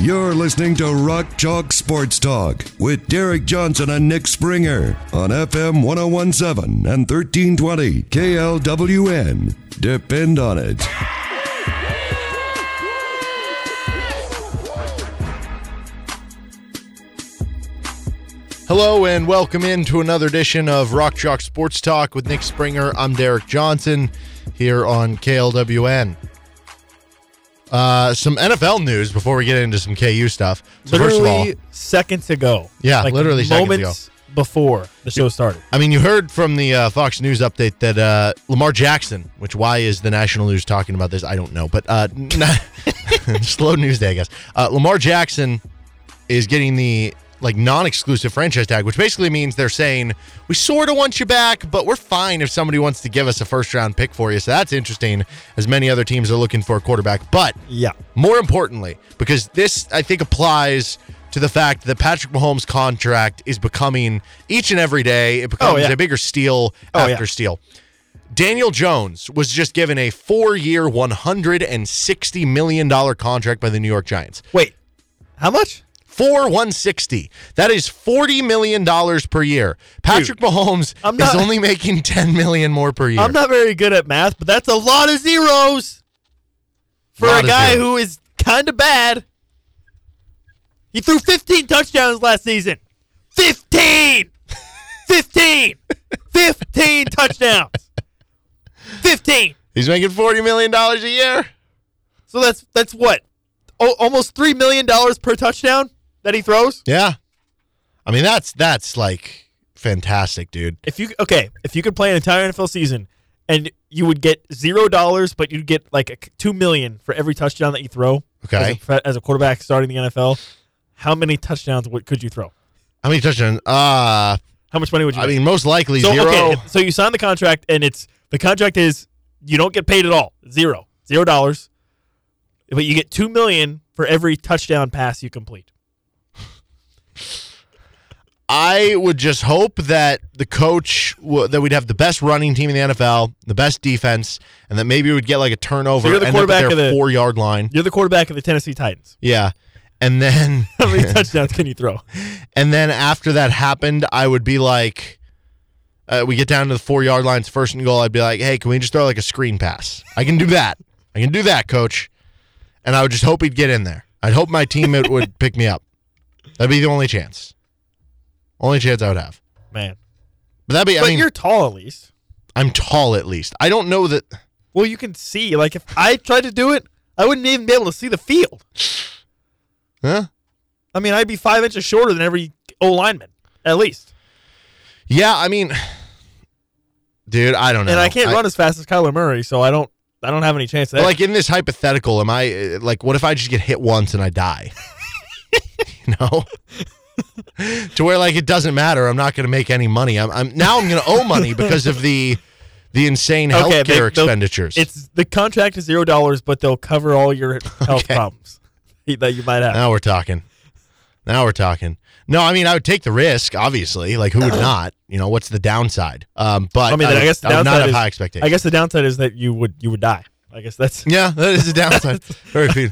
You're listening to Rock Chalk Sports Talk with Derek Johnson and Nick Springer on FM 1017 and 1320 KLWN. Depend on it. Hello and welcome into another edition of Rock Chalk Sports Talk with Nick Springer. I'm Derek Johnson here on KLWN. Uh, some NFL news before we get into some KU stuff. So first of all, literally seconds ago. Yeah, like literally seconds moments before the show started. I mean, you heard from the uh, Fox News update that uh, Lamar Jackson, which why is the national news talking about this? I don't know, but uh, slow news day, I guess. Uh, Lamar Jackson is getting the like non-exclusive franchise tag, which basically means they're saying we sort of want you back, but we're fine if somebody wants to give us a first-round pick for you. So that's interesting, as many other teams are looking for a quarterback. But Yeah. more importantly, because this I think applies to the fact that Patrick Mahomes' contract is becoming each and every day it becomes Oh, yeah. a bigger steal Oh, after yeah. steal. Daniel Jones was just given a four-year, one hundred and sixty million dollar contract by the New York Giants. Wait, how much? Four one sixty. That is forty million dollars per year. Patrick Mahomes I'm not- is only making ten million more per year. I'm not very good at math, but that's a lot of zeros for Lot a guy zeros. who is kind of bad. He threw 15 touchdowns last season. 15! 15! 15 touchdowns. 15. He's making forty million dollars a year. So that's that's what? Oh, almost 3 million dollars per touchdown that he throws? Yeah. I mean that's that's like fantastic, dude. if you okay, if you could play an entire NFL season and you would get zero dollars, but you'd get like a, two million for every touchdown that you throw. Okay. As a, as a quarterback starting the NFL, how many touchdowns would, could you throw? How many touchdowns? Uh How much money would you? I make? mean most likely so zero. okay, so you sign the contract and it's the contract is you don't get paid at all, zero, zero dollars, but you get two million for every touchdown pass you complete. I would just hope that the coach w- that we'd have the best running team in the NFL, the best defense, and that maybe we'd get like a turnover So you're the end up at quarterback of the- four yard line. You're the quarterback of the Tennessee Titans. Yeah. And then How many touchdowns can you throw? and then after that happened, I would be like uh, we get down to the four yard lines, first and goal. I'd be like, "Hey, can we just throw like a screen pass? I can do that. I can do that, coach." And I would just hope he'd get in there. I'd hope my teammate would pick me up. That'd be the only chance. Only chance I would have. Man, But that'd be. I but mean, you're tall at least. I'm tall at least. I don't know that. Well, you can see. Like if I tried to do it, I wouldn't even be able to see the field. Huh? I mean, I'd be five inches shorter than every O lineman, at least. Yeah, I mean, dude, I don't know. And I can't run as fast as Kyler Murray, so I don't. I don't have any chance. That. like in this hypothetical, am I uh, like, what if I just get hit once and I die? you know, to where like it doesn't matter. I'm not going to make any money. I'm, I'm now I'm going to owe money because of the the insane healthcare they- they'll- expenditures. it's the contract is zero dollars, but they'll cover all your health Okay. problems that you might have. now we're talking. Now we're talking. No, I mean I would take the risk. Obviously, like who would not? You know, what's the downside? Um, but I mean, I, would- guess the I would not downside have is. high expectations. I guess the downside is that you would you would die. I guess that's Yeah, that is a downside. Very few.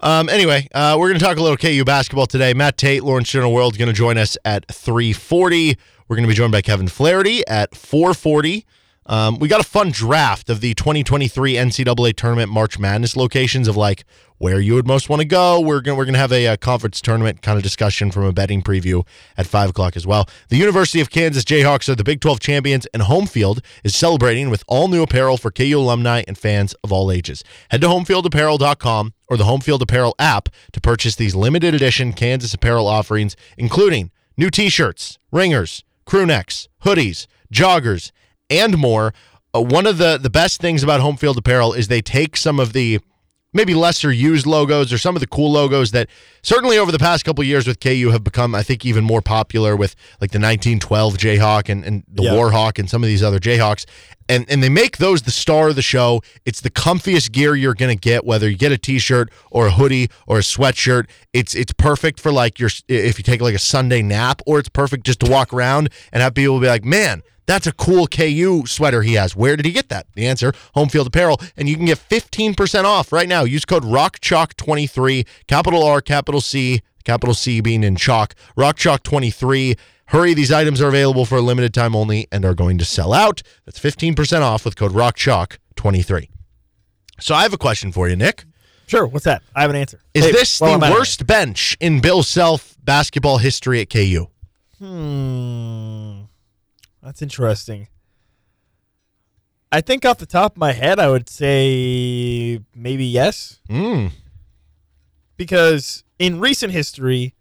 Um, anyway, uh, we're going to talk a little KU basketball today. Matt Tate, Lawrence Journal World, going to join us at 340. We're going to be joined by Kevin Flaherty at 440. Um, we got a fun draft of the 2023 NCAA tournament March Madness locations of like where you would most want to go. We're gonna we're gonna have a, uh conference tournament kind of discussion from a betting preview at five o'clock as well. The University of Kansas Jayhawks are the Big 12 champions, and home field is celebrating with all new apparel for KU alumni and fans of all ages. Head to homefieldapparel.com or the Home Field Apparel app to purchase these limited edition Kansas apparel offerings, including new T-shirts, ringers, crew necks, hoodies, joggers, and more. Uh, one of the the best things about Home Field Apparel is they take some of the maybe lesser used logos or some of the cool logos that certainly over the past couple years with KU have become, I think, even more popular with like the 1912 Jayhawk and, and the Yeah. Warhawk and some of these other Jayhawks. And, and they make those the star of the show. It's the comfiest gear you're going to get, whether you get a t-shirt or a hoodie or a sweatshirt. It's it's perfect for like your if you take like a Sunday nap, or it's perfect just to walk around and have people be like, man, that's a cool KU sweater he has. Where did he get that? The answer, Home Field Apparel. And you can get 15% off right now. Use code ROCKCHALK23, capital R, capital C, capital C being in chalk, ROCKCHALK23. Hurry, these items are available for a limited time only and are going to sell out. That's 15% off with code ROCKCHALK23. So I have a question for you, Nick. Sure. What's that? I have an answer. Is Hey, this well, I'm the worst bench in Bill Self basketball history at KU? Hmm. That's interesting. I think off the top of my head, I would say maybe yes, Mm. because in recent history,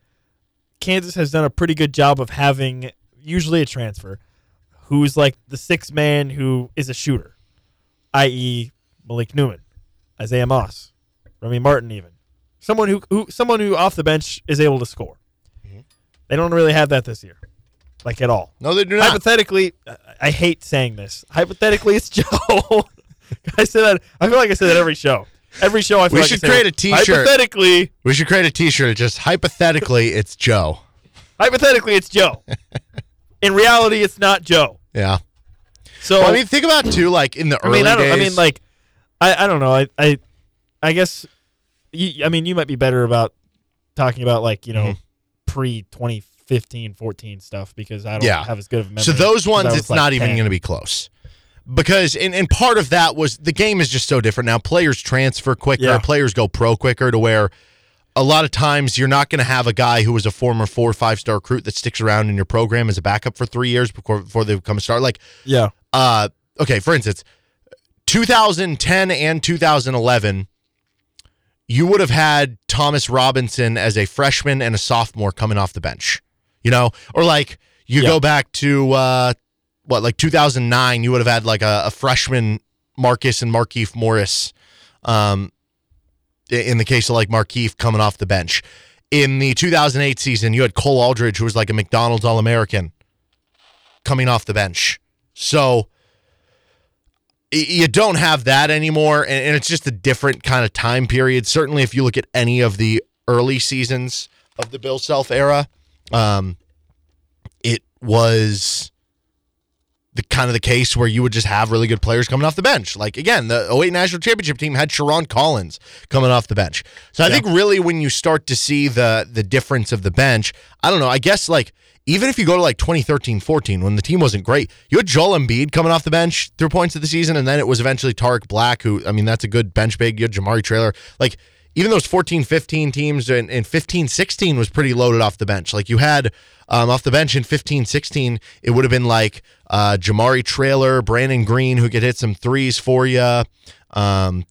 Kansas has done a pretty good job of having usually a transfer who's like the sixth man who is a shooter, i.e., Malik Newman, Isaiah Moss, Remy Martin, even someone who, who someone who off the bench is able to score. They don't really have that this year, like at all. No, they do not. Hypothetically, I- I hate saying this. Hypothetically, it's Joe. I said that. I feel like I said that every show. Every show, I feel We like I should say create that. a T-shirt. Hypothetically, We should create a T-shirt. Just hypothetically, it's Joe. hypothetically, it's Joe. In reality, it's not Joe. Yeah. So Well, I mean, think about too, like in the I early mean, I don't. days. I mean, like, I, I don't know. I, I, I guess. You, I mean, you might be better about talking about like you know Mm-hmm. pre 2015, 14 stuff because I don't Yeah. have as good of a memory. so those ones, it's like, not even going to be close. Because and, and part of that was the game is just so different now. Players transfer quicker. Yeah. Players go pro quicker to where a lot of times you're not going to have a guy who was a former four or five star recruit that sticks around in your program as a backup for three years before before they become a star. Like Yeah. uh okay for instance 2010 and 2011 you would have had thomas robinson as a freshman and a sophomore coming off the bench you know? Or like you Yeah. go back to uh what like 2009 you would have had like a, a freshman marcus and markieff morris um in the case of like markieff coming off the bench. In the 2008 season you had cole aldrich who was like a mcdonald's all-american coming off the bench. So you don't have that anymore and it's just a different kind of time period. Certainly if you look at any of the early seasons of the bill self era um, it was the kind of the case where you would just have really good players coming off the bench. Like again the 08 national championship team had sherron collins coming off the bench. So i think really when you start to see the the difference of the bench i don't know i guess like even if you go to like 2013 14 when the team wasn't great you had joel Embiid coming off the bench through points of the season and then it was eventually Tarik black who i mean that's a good bench big. You had jamari traylor. Like even those 14 15 teams and, and 15 16 was pretty loaded off the bench like you had um, off the bench in 15 16 it would have been like uh, jamari traylor brannen greene who could hit some threes for you um,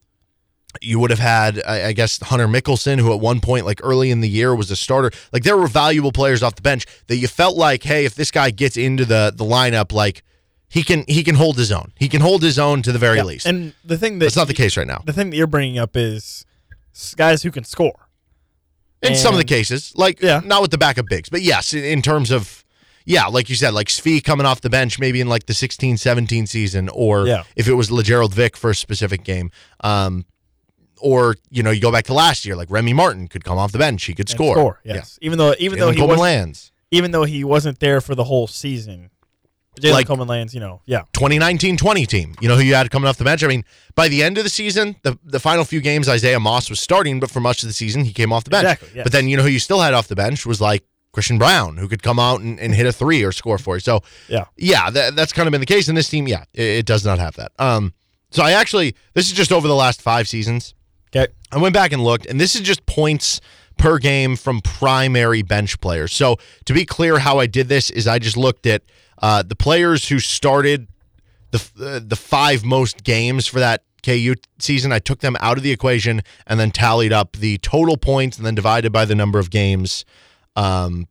you would have had, I I guess, Hunter Mickelson, who at one point, like early in the year, was a starter. Like there were valuable players off the bench that you felt like, hey, if this guy gets into the the lineup, like he can he can hold his own. He can hold his own to the very least. And the thing that That's not the case right now. The thing that you're bringing up is guys who can score. In some of the cases, like Yeah. not with the backup bigs, but yes, in, in terms of yeah, like you said, like Svi coming off the bench maybe in like the 16-17 season, or Yeah. if it was Lagerald Vick for a specific game. Um, or you know, you go back to last year, like Remy Martin could come off the bench, he could and score. Score. Yes. Even though even though he Coleman was lands. even though he wasn't there for the whole season. Jalen Like- Coleman lands, you know, yeah. 2019-20 team. You know who you had coming off the bench? I mean, by the end of the season, the, the final few games, Isaiah Moss was starting, but for much of the season, he came off the bench. Exactly, yes. But then you know who you still had off the bench was like Christian Brown, who could come out and, and hit a three or score for you. So Yeah. yeah, that, that's kind of been the case. And this team, yeah, it, it does not have that. Um, so I actually, this is just over the last five seasons. Okay. I went back and looked, and this is just points per game from primary bench players. So to be clear, how I did this is I just looked at uh, the players who started the uh, the five most games for that KU season. I took them out of the equation and then tallied up the total points and then divided by the number of games um,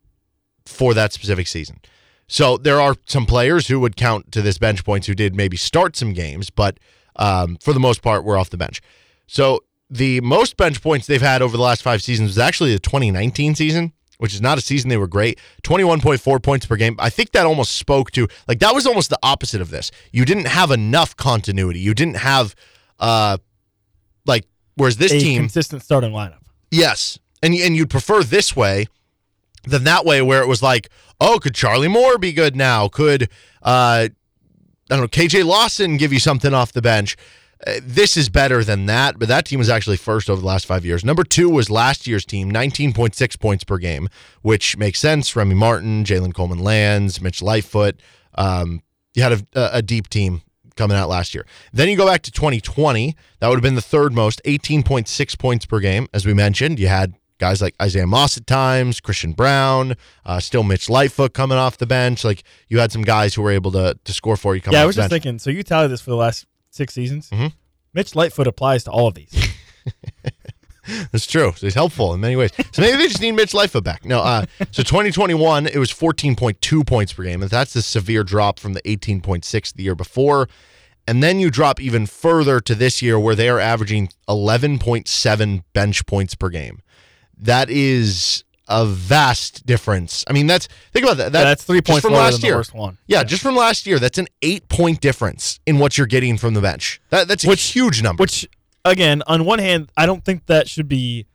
for that specific season. So there are some players who would count to this bench points who did maybe start some games, but um, for the most part, were off the bench. So the most bench points they've had over the last five seasons was actually the 2019 season, which is not a season they were great. 21.4 points per game. I think that almost spoke to like that was almost the opposite of this. You didn't have enough continuity. You didn't have uh like whereas this a team consistent starting lineup. Yes. And and you'd prefer this way than that way where it was like, oh, could Charlie Moore be good now? Could uh I don't know, KJ Lawson give you something off the bench? Uh, this is better than that, but that team was actually first over the last five years. Number two was last year's team, 19.6 points per game, which makes sense. Remy Martin, Jalen Coleman Lands, Mitch Lightfoot. Um, you had a, a deep team coming out last year. Then you go back to 2020. That would have been the third most, 18.6 points per game. As we mentioned, you had guys like Isaiah Moss at times, Christian Brown, uh, still Mitch Lightfoot coming off the bench. Like you had some guys who were able to to score for you. Coming Yeah, I was just bench. thinking. So you tally this for the last six seasons. Mhm. Mitch Lightfoot applies to all of these. That's true. So he's helpful in many ways. So maybe they just need Mitch Lightfoot back. No, uh, so 2021, it was 14.2 points per game. And that's a severe drop from the 18.6 the year before. And then you drop even further to this year where they are averaging 11.7 bench points per game. That is a vast difference. I mean, that's think about that. that that's three points from last year. one. Yeah, just from last year, that's an eight point difference in what you're getting from the bench. That, that's a Which- huge number. Which, again, on one hand, I don't think that should be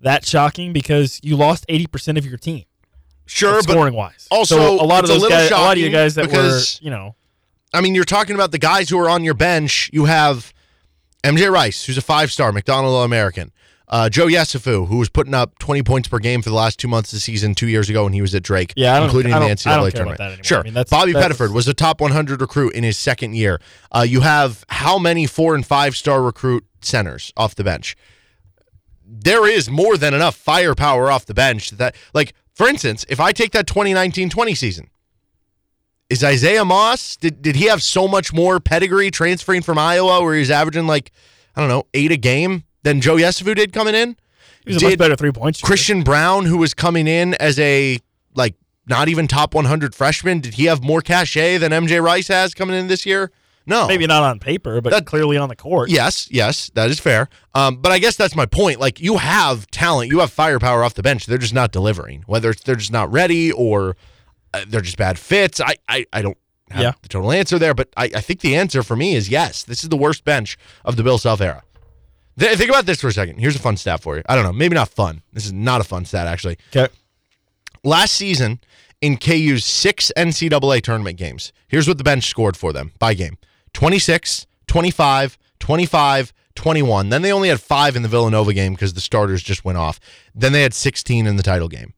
that shocking because you lost eighty percent of your team sure, but scoring wise. also, so a lot of those guys, a lot of you guys that because- were, you know, I mean, you're talking about the guys who are on your bench. You have MJ Rice, who's a five star McDonald All American. Uh, Joe Yesufu, who was putting up 20 points per game for the last two months of the season, two years ago when he was at Drake, Yeah, including the NCAA I don't care tournament. Sure. I mean, that's- Bobby that's- Pettiford was a top 100 recruit in his second year. Uh, you have how many four and five star recruit centers off the bench? There is more than enough firepower off the bench that, like, for instance, if I take that 2019 20 season, is Isaiah Moss? Did did he have so much more pedigree transferring from Iowa, where he's averaging like I don't know eight a game than Joe Yesufu did coming in? he was a much better three point shooter. Christian Brown, who was coming in as a like not even top 100 freshman, did he have more cachet than MJ Rice has coming in this year? No, maybe not on paper, but That- clearly on the court. Yes, yes, that is fair. Um, but I guess that's my point. Like you have talent, you have firepower off the bench. They're just not delivering. Whether it's they're just not ready or uh, they're just bad fits. I I, I don't have Yeah. the total answer there, but I, I think the answer for me is yes. This is the worst bench of the Bill Self era. Th- think about this for a second. Here's a fun stat for you. I don't know, maybe not fun. This is not a fun stat actually. Okay. Last season in KU's six NCAA tournament games, here's what the bench scored for them by game 26, 25, 25, 21. Then they only had five in the Villanova game because the starters just went off. Then they had 16 in the title game.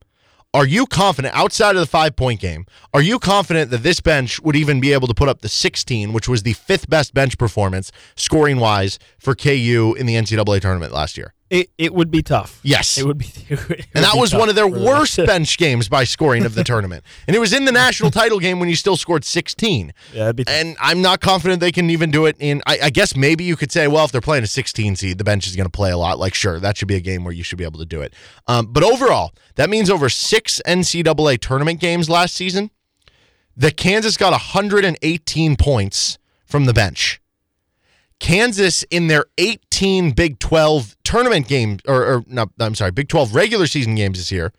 Are you confident outside of the five point game? Are you confident that this bench would even be able to put up the 16, which was the fifth best bench performance scoring wise for KU in the NCAA tournament last year? It, it would be tough. Yes. It would be. it would And that was one of their worst bench games by scoring of the tournament. And it was in the national title game when you still scored 16. Yeah, it'd be tough. And I'm not confident they can even do it in. I, I guess maybe you could say, well, if they're playing a 16 seed, the bench is going to play a lot. Like, sure, that should be a game where you should be able to do it. Um, but overall, that means over six NCAA tournament games last season, the Kansas got 118 points from the bench. Kansas in their 18 Big 12 tournament games, or, or no, I'm sorry, Big 12 regular season games this year,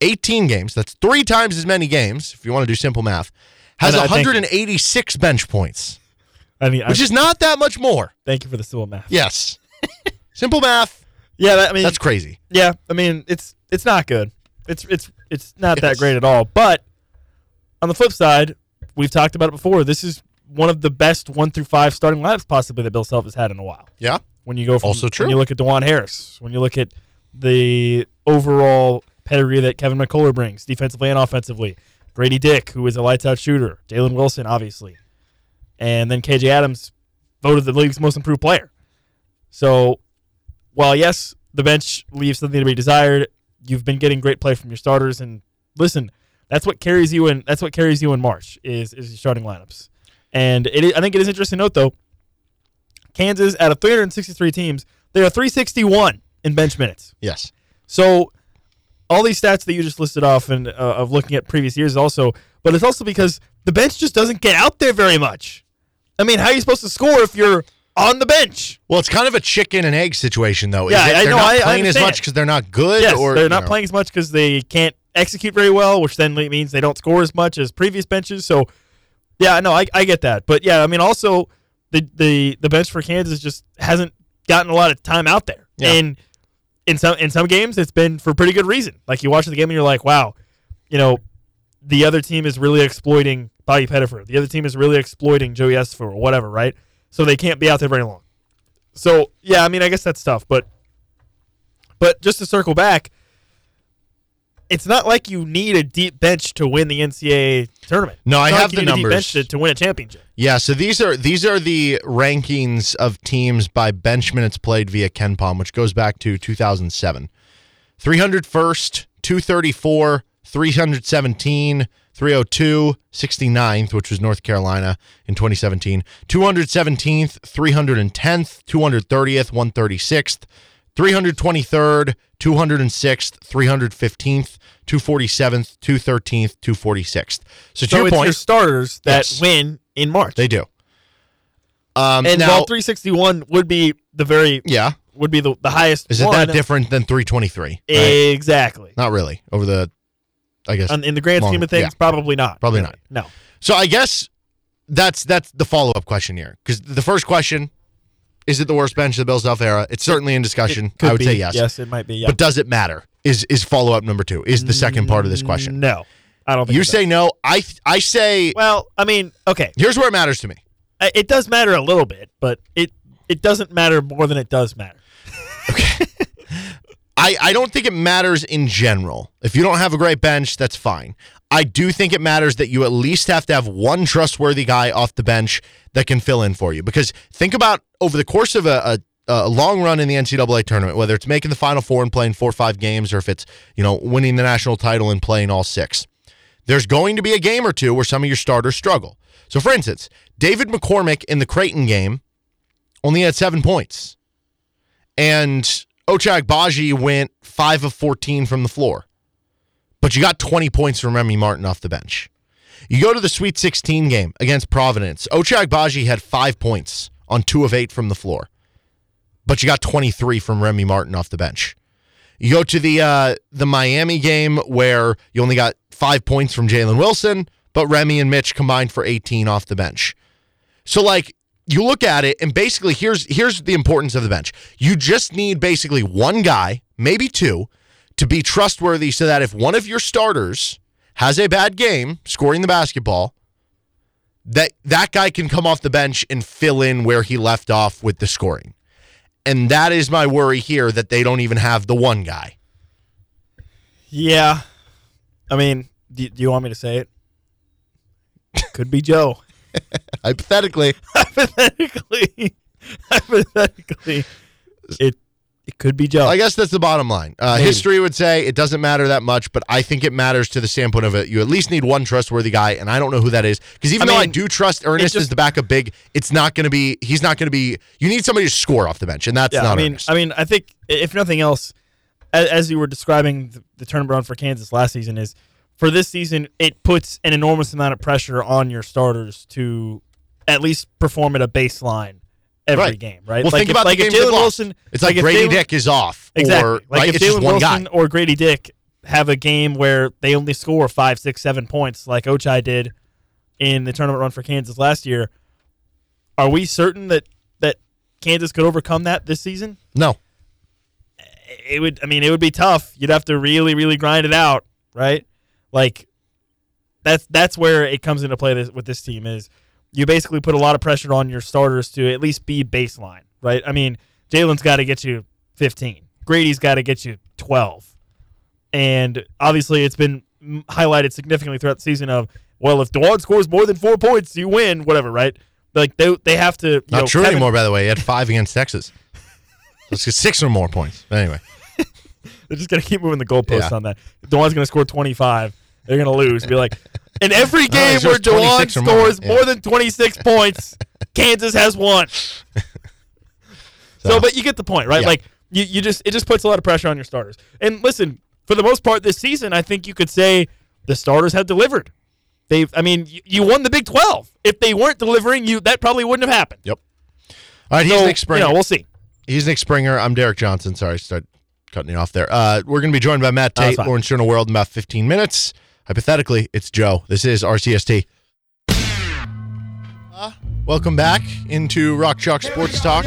18 games. That's three times as many games, if you want to do simple math, has And I think- 186 bench points, I mean, I, which is not that much more. thank you for the simple math. Yes. simple math, Yeah, that, I mean, that's crazy. yeah, I mean, it's it's not good. It's it's it's not Yes. that great at all. But on the flip side, we've talked about it before. This is one of the best one through five starting lineups possibly that Bill Self has had in a while. Yeah. When you go from Also true. when you look at Dajuan Harris, when you look at the overall pedigree that Kevin McCullar brings, defensively and offensively, Grady Dick, who is a lights out shooter, Jalen Wilson, obviously, and then KJ Adams voted the league's most improved player. So, while yes, the bench leaves something to be desired, you've been getting great play from your starters, and listen, that's what carries you in. That's what carries you in March is is your starting lineups. And it I think it is interesting to note though, Kansas out of 363 teams, they are 361 in bench minutes. Yes. So all these stats that you just listed off and uh, of looking at previous years also, but it's also because the bench just doesn't get out there very much. I mean, how are you supposed to score if you're on the bench. Well, it's kind of a chicken and egg situation, though. Yeah, I they're know, not I- I playing as much because they're not good, Yes, or they're not know. playing as much because they can't execute very well, which then means they don't score as much as previous benches. So, yeah, no, I, I get that, but yeah, I mean, also the the the bench for Kansas just hasn't gotten a lot of time out there, Yeah. and in some in some games it's been for pretty good reason. Like you watch the game and you're like, wow, you know, the other team is really exploiting Bobby Pettiford. The other team is really exploiting Joey Estefan or whatever, right? So they can't be out there very long. So yeah, I mean, I guess that's tough, but but just to circle back, it's not like you need a deep bench to win the NCAA tournament. No, I It's not have like you the need a deep numbers. bench to, to win a championship. Yeah, so these are these are the rankings of teams by bench minutes played via KenPom, which goes back to 2007. 301st, 234, 317, 302, 69th, which was North Carolina in 2017, 217th, 310th, 230th, 136th, 323rd, 206th, 315th, 247th, 213th, 246th. So to So your it's point, your starters that Yes. win in March. they do. Um, and now, while 361 would be the very yeah, would be the, the highest. is it one, that different than 323? right? Exactly. Not really. Over the, I guess. In the grand Long- scheme of things, yeah. probably not. Probably really. No. so I guess that's that's the follow up question here because the first question is it the worst bench of the Bill Self era? It's certainly in discussion. I would be. say yes. Yes, it might be. Yeah. But does it matter? Is is follow up number two? Is the second part of this question? No, I don't think You it does. say no. I I say Well, I mean, okay, here's where it matters to me. I- it does matter a little bit, but it it doesn't matter more than it does matter. I, I don't think it matters in general. If you don't have a great bench, that's fine. I do think it matters that you at least have to have one trustworthy guy off the bench that can fill in for you. Because think about over the course of a, a, a long run in the NCAA tournament, whether it's making the Final Four and playing four or five games, or if it's you know winning the national title and playing all six, there's going to be a game or two where some of your starters struggle. So, for instance, David McCormack in the Creighton game only had seven points and Ochai Agbaji went five of 14 from the floor. But you got 20 points from Remy Martin off the bench. You go to the Sweet 16 game against Providence. Ochai Agbaji had five points on two of eight from the floor. But you got 23 from Remy Martin off the bench. You go to the uh, the Miami game where you only got five points from Jalen Wilson, but Remy and Mitch combined for 18 off the bench. So like you look at it and basically here's here's the importance of the bench. You just need basically one guy, maybe two, to be trustworthy so that if one of your starters has a bad game scoring the basketball, that that guy can come off the bench and fill in where he left off with the scoring. And that is my worry here that they don't even have the one guy. Yeah, I mean, do, do you want me to say it? Could be Joe. Hypothetically, hypothetically, hypothetically, it it could be Joe. I guess that's the bottom line. Uh, history would say it doesn't matter that much, but I think it matters to the standpoint of it. You at least need one trustworthy guy, and I don't know who that is because even I though I do trust Ernest just- as the backup big, it's not going to be. He's not going to be. You need somebody to score off the bench, and that's yeah, not. I mean, Ernest. I mean, I think if nothing else, as, as you were describing the, the run for Kansas last season, is for this season it puts an enormous amount of pressure on your starters to at least perform at a baseline every Right. game, right? Well, like think if, about like the if Jalen. Wilson, It's like, if Grady Dick is off, Exactly. or like right, if Jalen. Wilson or Grady Dick have a game where they only score five, six, seven points, like Ochai did in the tournament run for Kansas last year, are we certain that that Kansas could overcome that this season? No, It would. I mean, it would be tough. You'd have to really, really grind it out, right? Like that's that's where it comes into play this, with this team is you basically put a lot of pressure on your starters to at least be baseline, right? I mean, Jalen's got to get you 15. Grady's got to get you 12. And obviously, it's been highlighted significantly throughout the season of, well, if Dajuan scores more than four points, you win, whatever, right? Like they, they have to. You not know, true Kevin- anymore. By the way, he had five against Texas. Let's get six or more points. But anyway, They're just gonna keep moving the goalposts Yeah. on that. Dajuan's gonna score 25. They're gonna lose. Be like, in every No, he game where scores Dajuan 26 or more, scores yeah. more than 26 points, Kansas has won. So, but you get the point, right? Yeah. Like you, you just it just puts a lot of pressure on your starters. And listen, for the most part this season, I think you could say the starters have delivered. They've, I mean, you, you won the Big 12. If they weren't delivering, you that probably wouldn't have happened. Yep. All right, he's Nick Springer. You know, we'll see. He's Nick Springer. I'm Derek Johnson. Sorry, start cutting you off there. Uh, we're going to be joined by Matt Tate. Lawrence Journal World in about 15 minutes. Hypothetically, it's Joe. This is RCST. Uh, welcome back into Rock Chalk Sports Talk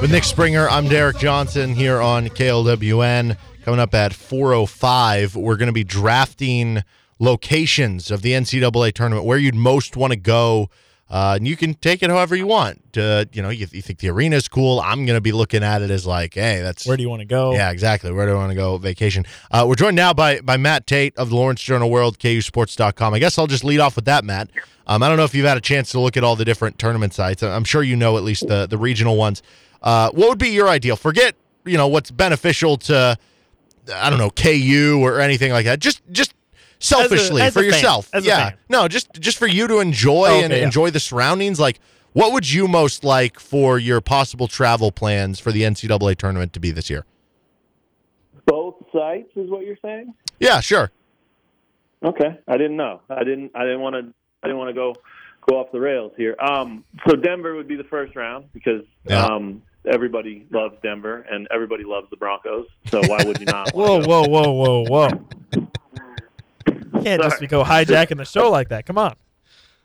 with Nick Springer. I'm Derek Johnson here on KLWN. Coming up at 4:05, we're going to be drafting locations of the NCAA tournament where you'd most want to go. Uh, and you can take it however you want. Uh, you know, you, you think the arena is cool. I'm going to be looking at it as like, hey, that's Where do you want to go? yeah, exactly. Where do I want to go vacation? Uh, we're joined now by by Matt Tate of the Lawrence Journal World, KUSports.com. I guess I'll just lead off with that, Matt. Um, I don't know if you've had a chance to look at all the different tournament sites. I'm sure you know at least the the regional ones. Uh, what would be your ideal? Forget you know what's beneficial to I don't know KU or anything like that. Just just selfishly as for a fan. yourself. As a yeah, fan. no, just just for you to enjoy Oh, and yeah. enjoy the surroundings. Like, what would you most like for your possible travel plans for the NCAA tournament to be this year? Both sites is what you're saying? Yeah, sure. Okay, I didn't know. I didn't. I didn't want to. I didn't want to go go off the rails here. Um, so Denver would be the first round because Yeah. um, everybody loves Denver and everybody loves the Broncos. So why would you not? Whoa, whoa, whoa, whoa, whoa. You can't just go hijacking the show like that. Come on.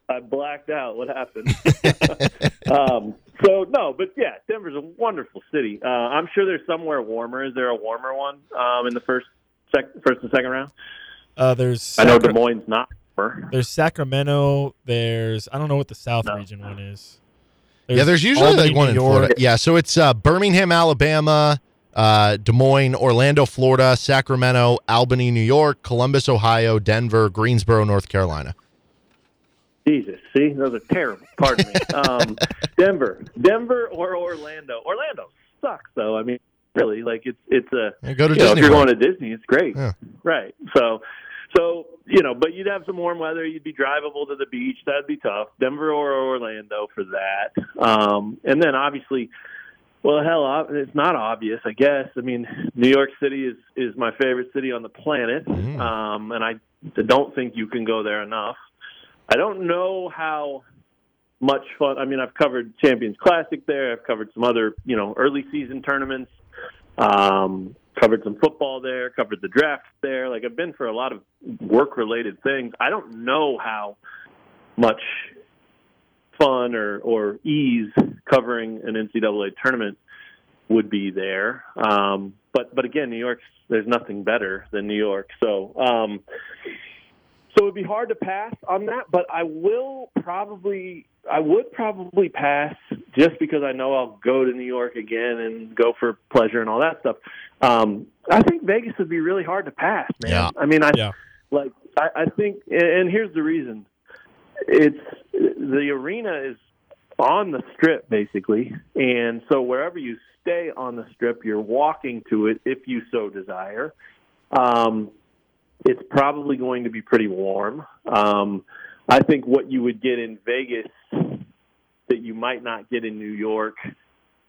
I blacked out. What happened? um, so no, but yeah, Denver's a wonderful city. Uh, I'm sure there's somewhere warmer. Is there a warmer one um, in the first, sec- first and second round? Uh, there's I know Des Moines not warmer. there's Sacramento. There's I don't know what the South No. region one is. yeah, there's usually Albany, like one New in York. Florida. Yeah, so it's uh, Birmingham, Alabama, uh, Des Moines, Orlando, Florida, Sacramento, Albany, New York, Columbus, Ohio, Denver, Greensboro, North Carolina. Jesus, see, those are terrible. Pardon me. Um, Denver, Denver, or Orlando. Orlando sucks, though. I mean, really, like it's it's a Yeah, go to you know, if you're going to Disney, it's great, Yeah. right? So, so you know, but you'd have some warm weather. You'd be drivable to the beach. That'd be tough. Denver or Orlando for that. Um, and then obviously. Well, hell, it's not obvious, I guess. I mean, New York City is is my favorite city on the planet, Mm. um, and I don't think you can go there enough. I don't know how much fun. I mean, I've covered Champions Classic there. I've covered some other, you know, early season tournaments. Um, covered some football there. Covered the draft there. Like I've been for a lot of work related things. I don't know how much fun or or ease covering an NCAA tournament would be there. Um, but but again, New York's there's nothing better than New York. So um, so it'd be hard to pass on that. But I will probably I would probably pass just because I know I'll go to New York again and go for pleasure and all that stuff. Um, I think Vegas would be really hard to pass, man. Yeah. I mean, I Yeah. like I, I think, and and here's the reason: it's the arena is on the strip basically, and so wherever you stay on the strip, you're walking to it if you so desire. Um, it's probably going to be pretty warm. Um, I think what you would get in Vegas that you might not get in New York,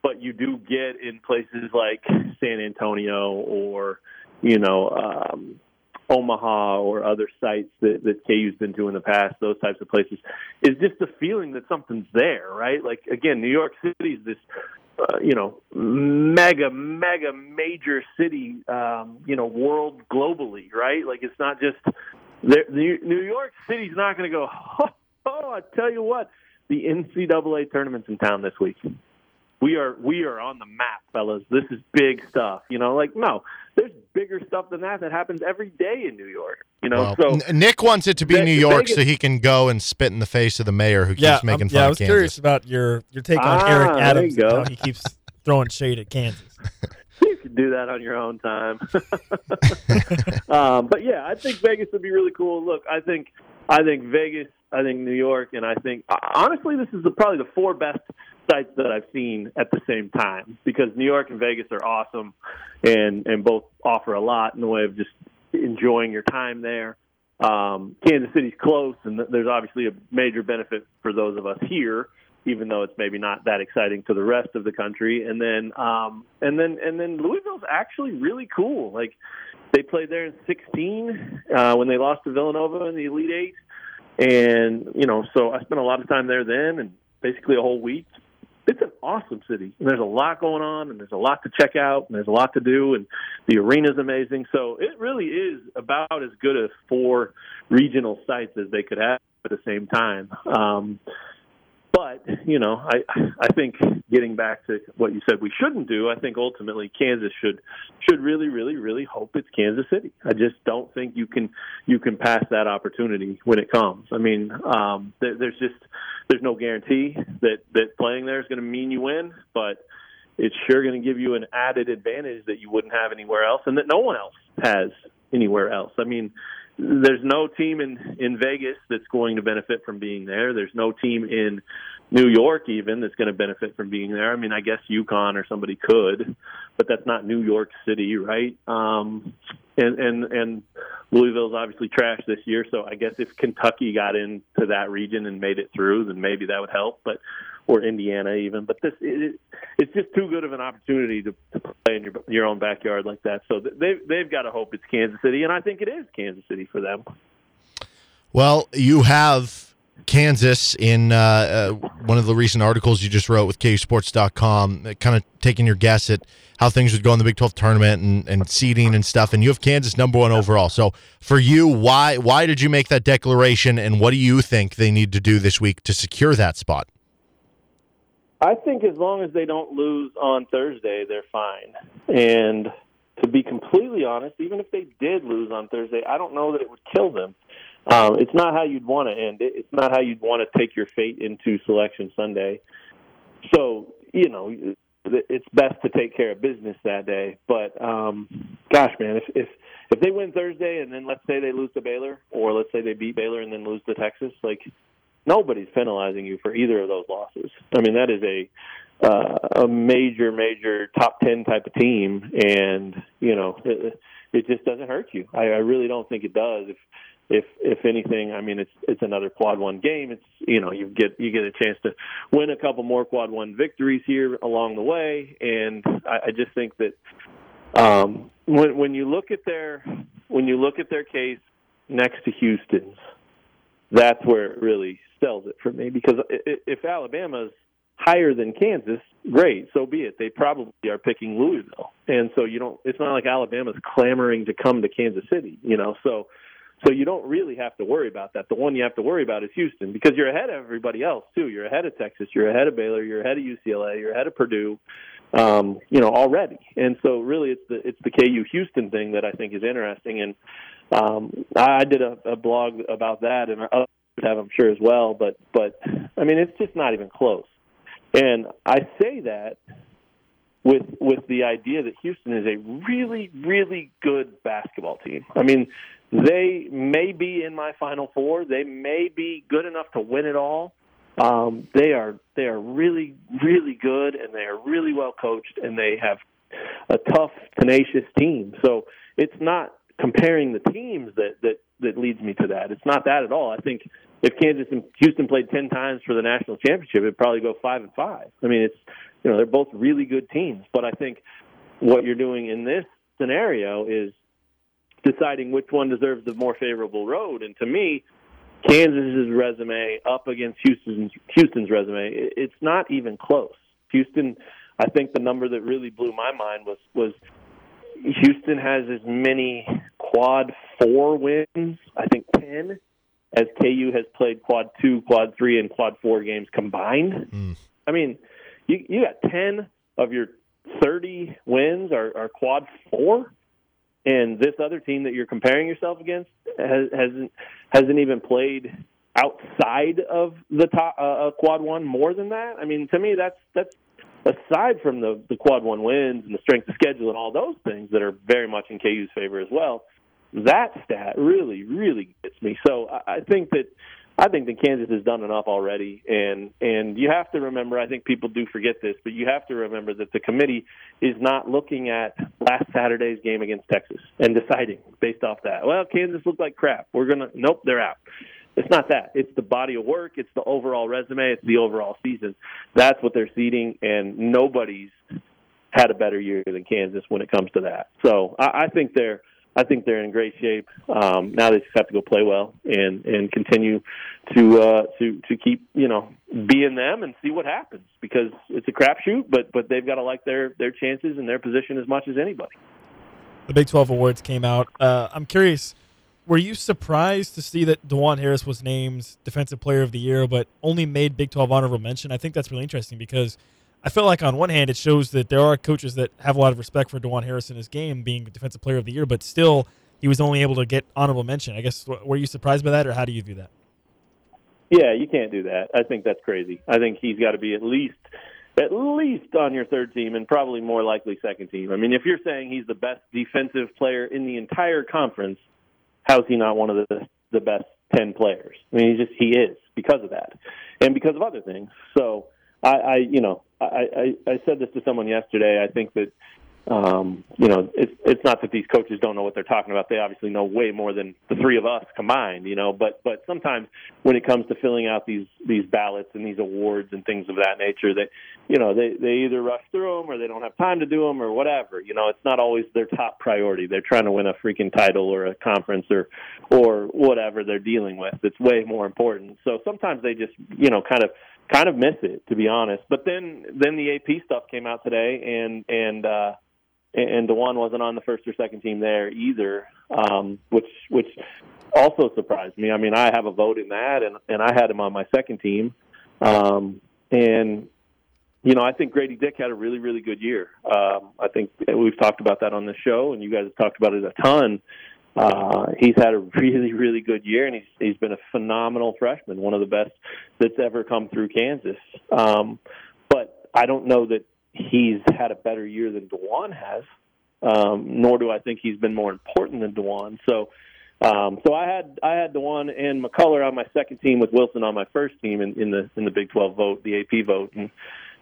but you do get in places like San Antonio or you know um, Omaha or other sites that, that KU's been to in the past, those types of places, is just the feeling that something's there, right? Like again, New York City is this, uh, you know, mega, mega major city, um, you know, world globally, right? Like it's not just New York City's not going to go. Oh, oh, I tell you what, the NCAA tournament's in town this week. We are we are on the map, fellas. This is big stuff. You know, like no, there's bigger stuff than that that happens every day in New York. You know, Well, so N- Nick wants it to be Ve- New York Vegas- so he can go and spit in the face of the mayor who keeps Yeah, making um, fun yeah. I was Kansas. curious about your your take on Ah, Eric there Adams you go. how he keeps throwing shade at Kansas. you can do that on your own time. um, but yeah, I think Vegas would be really cool. Look, I think I think Vegas, I think New York, and I think honestly, this is the, probably the four best sites that I've seen at the same time because New York and Vegas are awesome, and and both offer a lot in the way of just enjoying your time there. Um, Kansas City's close, and there's obviously a major benefit for those of us here, even though it's maybe not that exciting to the rest of the country. And then, um, and then, and then Louisville's actually really cool. Like they played there in 16 uh, when they lost to Villanova in the Elite Eight, and you know, so I spent a lot of time there then, and basically a whole week. It's an awesome city. And there's a lot going on, and there's a lot to check out, and there's a lot to do, and the arena's amazing. So it really is about as good as four regional sites as they could have at the same time. Um, but you know, I I think getting back to what you said we shouldn't do, I think ultimately Kansas should should really really really hope it's Kansas City. I just don't think you can you can pass that opportunity when it comes. I mean, um, there, there's just there's no guarantee that that playing there is going to mean you win, but it's sure going to give you an added advantage that you wouldn't have anywhere else, and that no one else has anywhere else. I mean, there's no team in in Vegas that's going to benefit from being there. There's no team in New York even that's going to benefit from being there. I mean, I guess UConn or somebody could, but that's not New York City, right? Um, and and and Louisville's obviously trash this year, so I guess if Kentucky got into that region and made it through, then maybe that would help. But or Indiana even. But this it, it's just too good of an opportunity to, to play in your your own backyard like that. So they've they've got to hope it's Kansas City, and I think it is Kansas City for them. Well, you have Kansas in uh, uh, one of the recent articles you just wrote with KUSports.com, uh, kind of taking your guess at how things would go in the Big 12 tournament and, and seeding and stuff. And you have Kansas number one overall. So for you, why why did you make that declaration, and what do you think they need to do this week to secure that spot? I think as long as they don't lose on Thursday, they're fine. And to be completely honest, even if they did lose on Thursday, I don't know that it would kill them. Um, it's not how you'd want to end it. It's not how you'd want to take your fate into Selection Sunday. So you know, it's best to take care of business that day. But um, gosh, man, if if if they win Thursday and then let's say they lose to Baylor, or let's say they beat Baylor and then lose to Texas, like nobody's penalizing you for either of those losses. I mean, that is a uh, a major, major top ten type of team, and you know, it, it just doesn't hurt you. I, I really don't think it does. If if if anything, I mean, it's it's another quad one game. It's you know, you get you get a chance to win a couple more quad one victories here along the way, and I, I just think that um, when when you look at their when you look at their case next to Houston's, that's where it really sells it for me because if Alabama's higher than Kansas, great, so be it. They probably are picking Louisville, and so you don't. It's not like Alabama's clamoring to come to Kansas City, you know. So, so you don't really have to worry about that. The one you have to worry about is Houston because you're ahead of everybody else too. You're ahead of Texas. You're ahead of Baylor. You're ahead of UCLA. You're ahead of Purdue. Um, you know already, and so really, it's the it's the KU Houston thing that I think is interesting, and um, I did a, a blog about that, and others have, I'm sure, as well. But but I mean, it's just not even close. And I say that with with the idea that Houston is a really really good basketball team. I mean, they may be in my Final Four. They may be good enough to win it all. Um, they are they are really really good, and they are really well coached, and they have a tough, tenacious team. So it's not comparing the teams that that that leads me to that. It's not that at all. I think if Kansas and Houston played ten times for the national championship, it'd probably go five and five. I mean, it's you know they're both really good teams, but I think what you're doing in this scenario is deciding which one deserves the more favorable road. And to me, Kansas's resume up against Houston's Houston's resume, it's not even close. Houston, I think the number that really blew my mind was was Houston has as many quad four wins, I think ten, as KU has played quad two, quad three, and quad four games combined. Mm. I mean, you you got ten of your thirty wins are, are quad four, and this other team that you're comparing yourself against has, hasn't hasn't even played outside of the top uh, quad one more than that. I mean, to me, that's that's aside from the the quad one wins and the strength of schedule and all those things that are very much in KU's favor as well that stat really, really gets me. So I, I think that I think that Kansas has done enough already, and and you have to remember. I think people do forget this, but you have to remember that the committee is not looking at last Saturday's game against Texas and deciding based off that. Well, Kansas looked like crap. We're gonna nope, they're out. It's not that. It's the body of work. It's the overall resume. It's the overall season. That's what they're seeding, and nobody's had a better year than Kansas when it comes to that. So I, I think they're I think they're in great shape. Um, now they just have to go play well and and continue to uh, to to keep you know being them and see what happens because it's a crapshoot. But but they've got to like their their chances and their position as much as anybody. The Big 12 awards came out. Uh, I'm curious, were you surprised to see that Dajuan Harris was named Defensive Player of the Year, but only made Big 12 honorable mention? I think that's really interesting because I feel like on one hand it shows that there are coaches that have a lot of respect for Dajuan Harris in his game being Defensive Player of the Year, but still he was only able to get honorable mention. I guess were you surprised by that, or how do you view that? Yeah, you can't do that. I think that's crazy. I think he's got to be at least at least on your third team and probably more likely second team. I mean, if you're saying he's the best defensive player in the entire conference, how's he not one of the the best 10 players? I mean, he just he is because of that and because of other things. So, I, I you know, I, I I said this to someone yesterday. I think that um, you know, it's it's not that these coaches don't know what they're talking about. They obviously know way more than the three of us combined, you know. But but sometimes when it comes to filling out these these ballots and these awards and things of that nature, that you know they they either rush through them or they don't have time to do them or whatever. You know, it's not always their top priority. They're trying to win a freaking title or a conference or or whatever they're dealing with. It's way more important. So sometimes they just you know kind of kind of miss it to be honest. But then then the AP stuff came out today and and. uh and Dajuan wasn't on the first or second team there either, um, which which also surprised me. I mean, I have a vote in that, and and I had him on my second team, um, and you know, I think Grady Dick had a really really good year. Um, I think we've talked about that on the show, and you guys have talked about it a ton. Uh, he's had a really, really good year, and he's he's been a phenomenal freshman, one of the best that's ever come through Kansas. Um, but I don't know that he's had a better year than Dajuan has, um, nor do I think he's been more important than Dajuan. So, um, so I had I had Dajuan and McCullar on my second team with Wilson on my first team in, in the in the Big 12 vote, the AP vote, and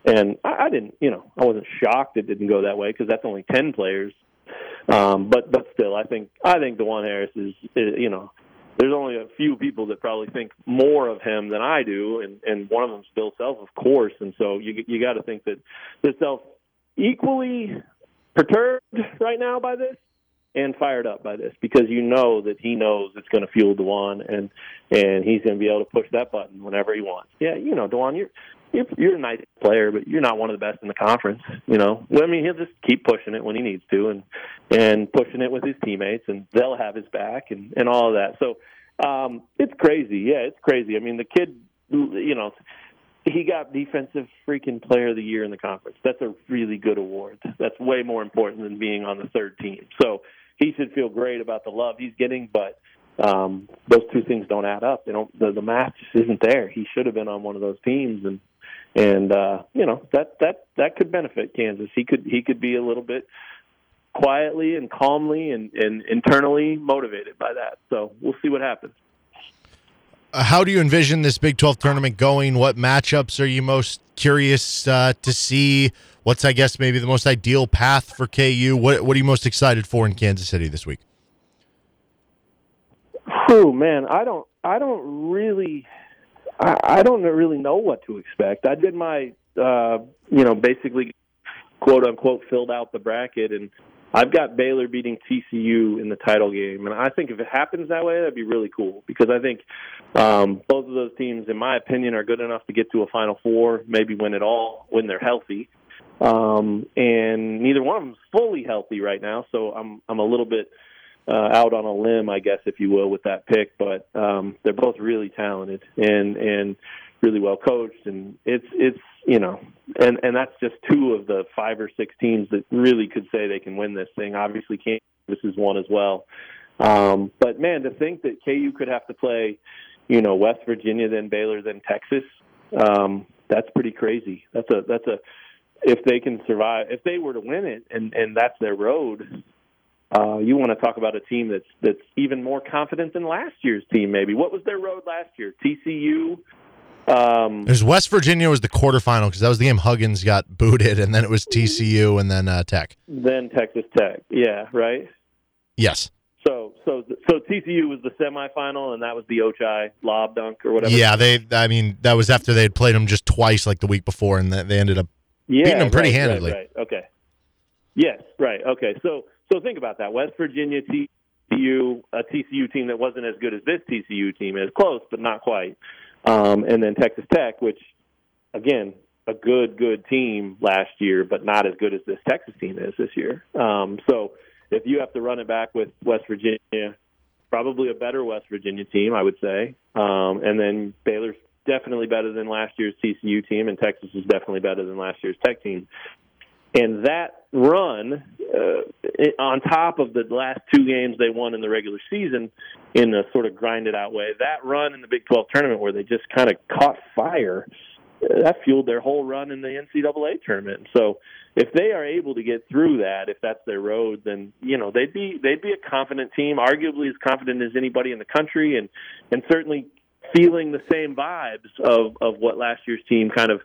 and I, I didn't, you know, I wasn't shocked it didn't go that way because that's only ten players. Um, but but still, I think I think Dajuan Harris is, is you know there's only a few people that probably think more of him than I do, and and one of them's Bill Self, of course. And so you you got to think that that Self equally perturbed right now by this and fired up by this because you know that he knows it's going to fuel Dajuan and and he's going to be able to push that button whenever he wants. Yeah, you know, Dajuan, you're you're, a nice player, but you're not one of the best in the conference. You know, well, I mean, he'll just keep pushing it when he needs to, and and pushing it with his teammates, and they'll have his back, and and all of that. So um, it's crazy. Yeah, it's crazy. I mean, the kid, you know, he got defensive freaking player of the year in the conference. That's a really good award. That's way more important than being on the third team. So he should feel great about the love he's getting, but um, those two things don't add up. They don't. The, the math just isn't there. He should have been on one of those teams, and and uh, you know that that that could benefit Kansas. He could he could be a little bit quietly and calmly and, and internally motivated by that. So we'll see what happens. Uh, how do you envision this Big 12 tournament going? What matchups are you most curious uh, to see? What's, I guess, maybe the most ideal path for KU? What, what are you most excited for in Kansas City this week? Oh man, I don't, I don't really, I, don't really know what to expect. I did my, uh, you know, basically, quote unquote, filled out the bracket, and I've got Baylor beating TCU in the title game, and I think if it happens that way, that'd be really cool because I think um, both of those teams, in my opinion, are good enough to get to a Final Four, maybe win it all when they're healthy. Um, and neither one of them's fully healthy right now, so I'm I'm a little bit uh, out on a limb, I guess, if you will, with that pick. But um, they're both really talented and and really well coached, and it's it's you know, and and that's just two of the five or six teams that really could say they can win this thing. Obviously, Kansas is one as well. Um, but man, to think that KU could have to play, you know, West Virginia, then Baylor, then Texas, um, that's pretty crazy. That's a that's a if they can survive, if they were to win it, and and that's their road. Uh, you want to talk about a team that's that's even more confident than last year's team. Maybe what was their road last year? TCU, um, There's West Virginia was the quarterfinal because that was the game Huggins got booted, and then it was TCU and then uh, Tech. Then Texas Tech, yeah, right. Yes. So so so TCU was the semifinal, and that was the Ochai lob dunk or whatever. Yeah, they. I mean, that was after they had played them just twice, like the week before, and they ended up yeah, beating them pretty right, handedly. Right, right, Okay. Yes. Right. Okay. So so think about that. West Virginia, TCU, a TCU team that wasn't as good as this TCU team is, close but not quite. Um, and then Texas Tech, which again a good good team last year, but not as good as this Texas team is this year. Um, so if you have to run it back with West Virginia, probably a better West Virginia team, I would say. Um, and then Baylor's definitely better than last year's TCU team, and Texas is definitely better than last year's Tech team. And that run, uh, on top of the last two games they won in the regular season in a sort of grinded out way, that run in the Big 12 tournament where they just kind of caught fire, uh, that fueled their whole run in the NCAA tournament. So if they are able to get through that, if that's their road, then you know they'd be they'd be a confident team, arguably as confident as anybody in the country, and and certainly feeling the same vibes of of what last year's team kind of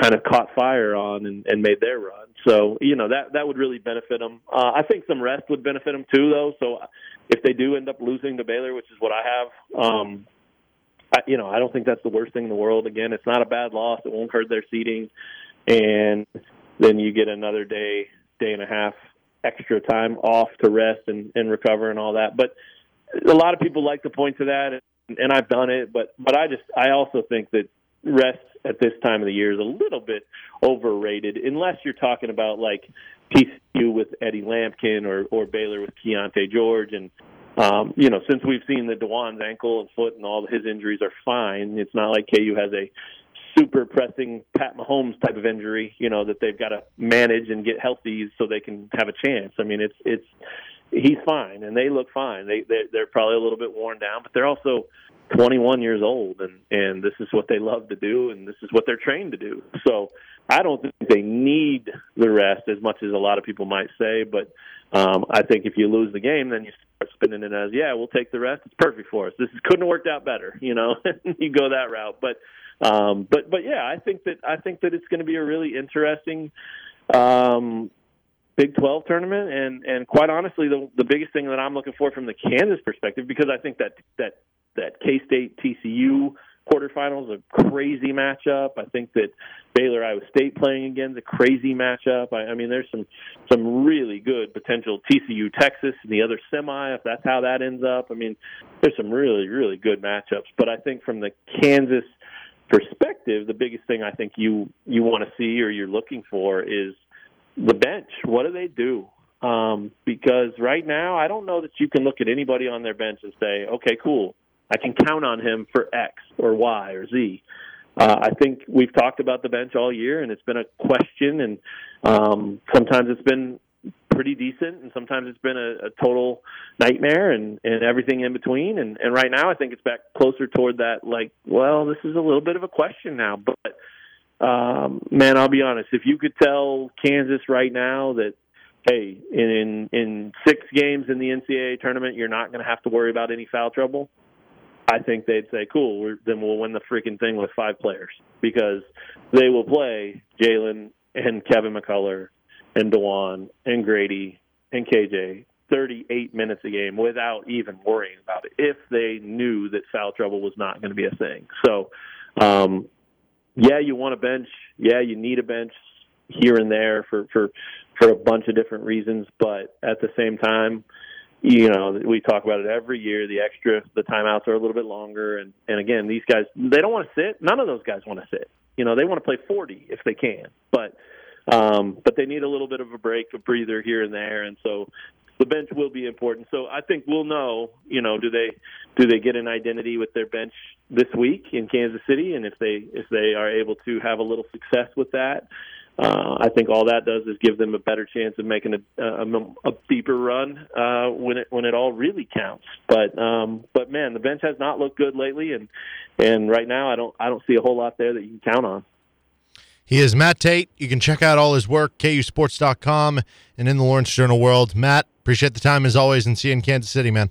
kind of caught fire on and, and made their run. So you know that that would really benefit them. Uh, I think some rest would benefit them too, though. So if they do end up losing to Baylor, which is what I have, um, I, you know I don't think that's the worst thing in the world. Again, it's not a bad loss. It won't hurt their seating, and then you get another day, day and a half extra time off to rest and, and recover and all that. But a lot of people like to point to that, and, and I've done it. But but I just I also think that rest at this time of the year is a little bit overrated, unless you're talking about like TCU with Eddie Lampkin or or Baylor with Keyonte George and. Um, you know, since we've seen that Dajuan's ankle and foot and all his injuries are fine, it's not like KU has a super pressing Pat Mahomes type of injury, you know, that they've got to manage and get healthy so they can have a chance. I mean, it's it's he's fine and they look fine. They they're, they're probably a little bit worn down, but they're also 21 years old and and this is what they love to do and this is what they're trained to do. So I don't think they need the rest as much as a lot of people might say, but um, I think if you lose the game, then you start spinning it as, yeah, we'll take the rest. It's perfect for us. This is, couldn't have worked out better, you know. you go that route, but um, but but yeah, I think that I think that it's going to be a really interesting um, Big 12 tournament, and and quite honestly, the the biggest thing that I'm looking for from the Kansas perspective, because I think that that that K State TCU quarterfinals a crazy matchup. I think that Baylor Iowa State playing again is a crazy matchup. I, I mean, there's some some really good potential TCU Texas in the other semi if that's how that ends up. I mean, there's some really really good matchups. But I think from the Kansas perspective, the biggest thing I think you you want to see or you're looking for is the bench. What do they do? Um, because right now, I don't know that you can look at anybody on their bench and say, okay, cool, I can count on him for X or Y or Z. Uh, I think we've talked about the bench all year, and it's been a question, and um, sometimes it's been pretty decent, and sometimes it's been a, a total nightmare, and and everything in between. And and right now, I think it's back closer toward that. Like, well, this is a little bit of a question now, but um, man, I'll be honest. If you could tell Kansas right now that hey, in in six games in the NCAA tournament, you're not going to have to worry about any foul trouble. I think they'd say, "Cool, then we'll win the freaking thing with five players because they will play Jalen and Kevin McCullar and Dajuan and Grady and KJ 38 minutes a game without even worrying about it if they knew that foul trouble was not going to be a thing. So, um, yeah, you want a bench. Yeah, you need a bench here and there for for for a bunch of different reasons, but at the same time, you know, we talk about it every year. The extra, the timeouts are a little bit longer, and and again, these guys they don't want to sit. None of those guys want to sit. You know, they want to play 40 if they can, but um, but they need a little bit of a break, a breather here and there, and so the bench will be important. So I think we'll know, you know, do they do they get an identity with their bench this week in Kansas City, and if they if they are able to have a little success with that, uh, I think all that does is give them a better chance of making a, a, a deeper run uh, when it when it all really counts. But um, but man, the bench has not looked good lately, and and right now I don't I don't see a whole lot there that you can count on. He is Matt Tate. You can check out all his work, kusports.com and in the Lawrence Journal World. Matt, appreciate the time as always and see you in Kansas City, man.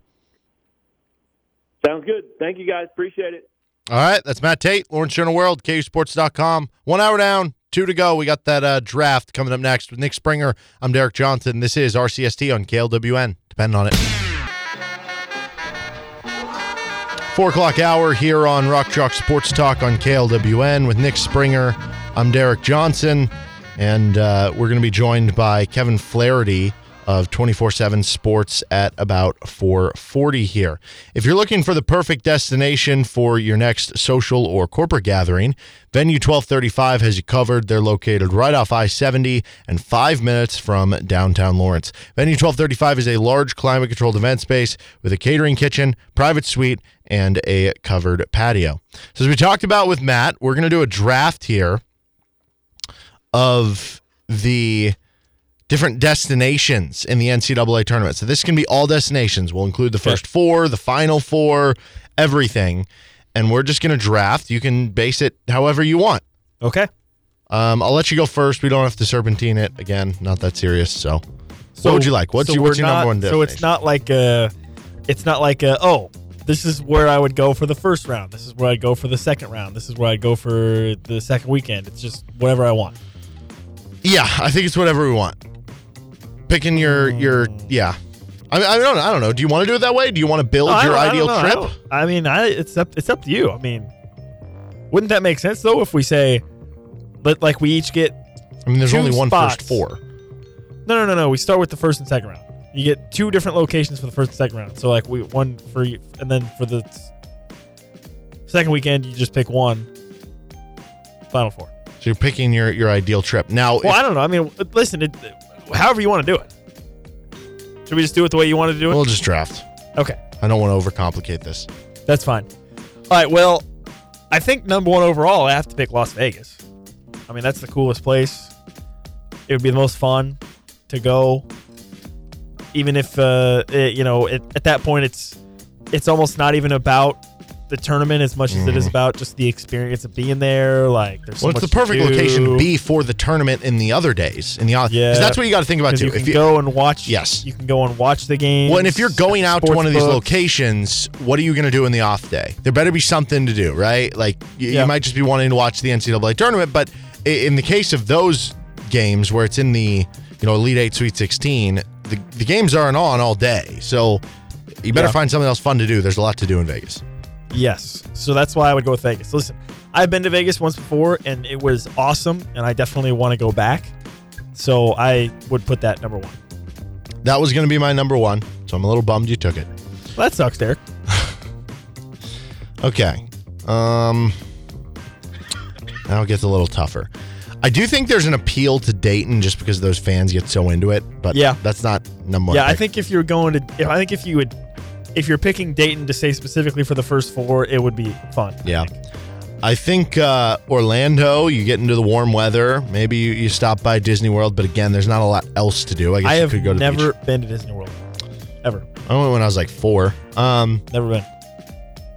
Sounds good. Thank you, guys. Appreciate it. All right. That's Matt Tate, Lawrence Journal World, kusports.com. One hour down, two to go. We got that uh, draft coming up next with Nick Springer. I'm Derek Johnson. This is RCST on KLWN. Depend on it. Four o'clock hour here on Rock Chalk Sports Talk on KLWN with Nick Springer. I'm Derek Johnson, and uh, we're going to be joined by Kevin Flaherty of 24/7 sports at about 4:40 here. If you're looking for the perfect destination for your next social or corporate gathering, Venue 1235 has you covered. They're located right off I-70 and 5 minutes from downtown Lawrence. Venue 1235 is a large climate controlled event space with a catering kitchen, private suite, and a covered patio. So as we talked about with Matt, we're going to do a draft here of the different destinations in the NCAA tournament. So this can be all destinations. We'll include the first four, the final four, everything. And we're just going to draft. You can base it however you want. Okay. Um, I'll let you go first. We don't have to serpentine it. Again, not that serious. So, what would you like? What's so your, what's we're your number not- one So destination? it's not like a, it's not like a, oh, this is where I would go for the first round. This is where I'd go for the second round. This is where I'd go for the second weekend. It's just whatever I want. Yeah, I think it's whatever we want. Picking your your oh. yeah. I, mean, I don't know. I don't know. Do you want to do it that way? Do you want to build I your don't- I ideal don't know. I trip? don't- I, mean, I, it's up. It's up to you. I mean, wouldn't that make sense though if we say, but like we each get I mean, there's two only one first spots. four. no, no, no, no. We start with the first and second round. You get two different locations for the first and second round. So like we one for you, and then for the second weekend, you just pick one. Final four. So you're picking your your ideal trip. Now, Well, if- I don't know. I mean, listen. It, however you want to do it. Should we just do it the way you want to do it? we'll just draft. okay. I don't want to overcomplicate this. That's fine. All right. Well, I think number one overall, I have to pick Las Vegas. I mean, that's the coolest place. It would be the most fun to go. Even if uh, it, you know, it, at that point, it's it's almost not even about the tournament as much as it is about just the experience of being there. Like, there's so Mm-hmm. Well, it's the much perfect to location to be for the tournament in the other days. In the 'cause Yeah. that's what you got to think about 'Cause too. you can If you, go and watch. Yes. you can go and watch the game. well, and if you're going out to one of these locations, what are you going to do in the off day? There better be something to do, right? Like you, Yeah. you might just be wanting to watch the NCAA tournament, but i- in the case of those games where it's in the you know Elite Eight, Sweet Sixteen, the the games aren't on all day, so you better Yeah. find something else fun to do. There's a lot to do in Vegas. Yes. So that's why I would go with Vegas. Listen, I've been to Vegas once before and it was awesome and I definitely want to go back. So I would put that number one. That was going to be my number one, so I'm a little bummed you took it. Well, that sucks, Derek. Okay. Um now it gets a little tougher. I do think there's an appeal to Dayton just because those fans get so into it, but Yeah. that's not number one. yeah, I think if you're going to, if, I think if you would, if you're picking Dayton to say specifically for the first four, it would be fun. I Yeah. think. I think uh, Orlando, you get into the warm weather. Maybe you, you stop by Disney World, but again, there's not a lot else to do. I guess I you could go to the beach. I've never been to Disney World. Ever. I went when I was like four. Um, Never been.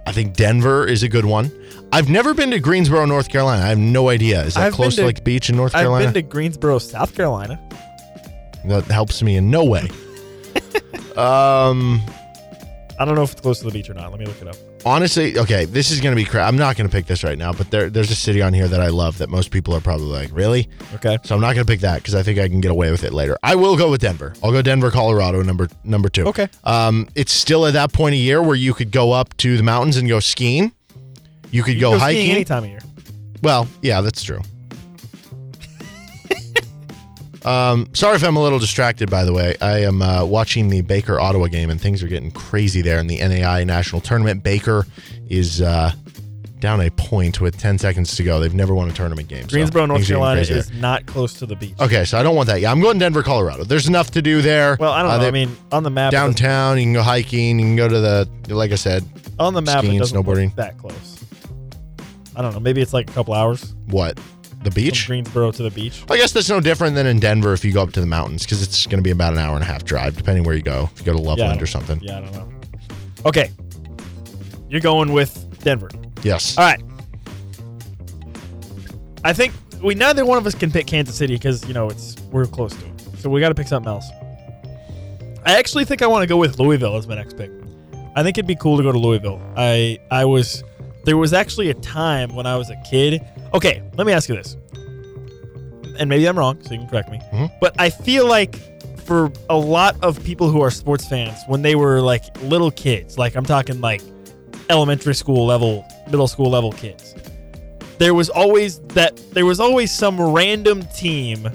I think Denver is a good one. I've never been to Greensboro, North Carolina. I have no idea. Is that I've close to to- like beach in North Carolina? I've been to Greensboro, South Carolina. that helps me in no way. um, I don't know if it's close to the beach or not. Let me look it up. honestly, okay, this is gonna be crap. I'm not gonna pick this right now, but there, there's a city on here that I love that most people are probably like, really? Okay. So I'm not gonna pick that because I think I can get away with it later. I will go with Denver. I'll go Denver, Colorado, number number two. Okay. Um, it's still at that point of year where you could go up to the mountains and go skiing. You could go, Go hiking. any time of year. Well, yeah, that's true. Um, sorry if I'm a little distracted. By the way, I am uh, watching the Baker Ottawa game, and things are getting crazy there in the NAI National Tournament. Baker is uh, down a point with 10 seconds to go. They've never won a tournament game. so Greensboro, North things are getting Carolina crazy is not close to the beach. Okay, so I don't want that. Yeah, I'm going to Denver, Colorado. There's enough to do there. Well, I don't Uh, know. they- I mean, on the map, it doesn't- downtown, you can go hiking. You can go to the, like I said, on the map, skiing, it doesn't snowboarding. look that close. I don't know. Maybe it's like a couple hours what? The beach? from Greensboro to the beach. I guess that's no different than in Denver if you go up to the mountains because it's going to be about an hour and a half drive, depending where you go. If you go to Loveland don't- or something. Yeah, I don't know. Okay, you're going with Denver. Yes. All right. I think we neither one of us can pick Kansas City because you know it's we're close to it, so we got to pick something else. I actually think I want to go with Louisville as my next pick. I think it'd be cool to go to Louisville. I I was there was actually a time when I was a kid. Okay, let me ask you this, and maybe I'm wrong, so you can correct me. Mhm. But I feel like for a lot of people who are sports fans, when they were like little kids, like I'm talking like elementary school level, middle school level kids. There was always that there was always some random team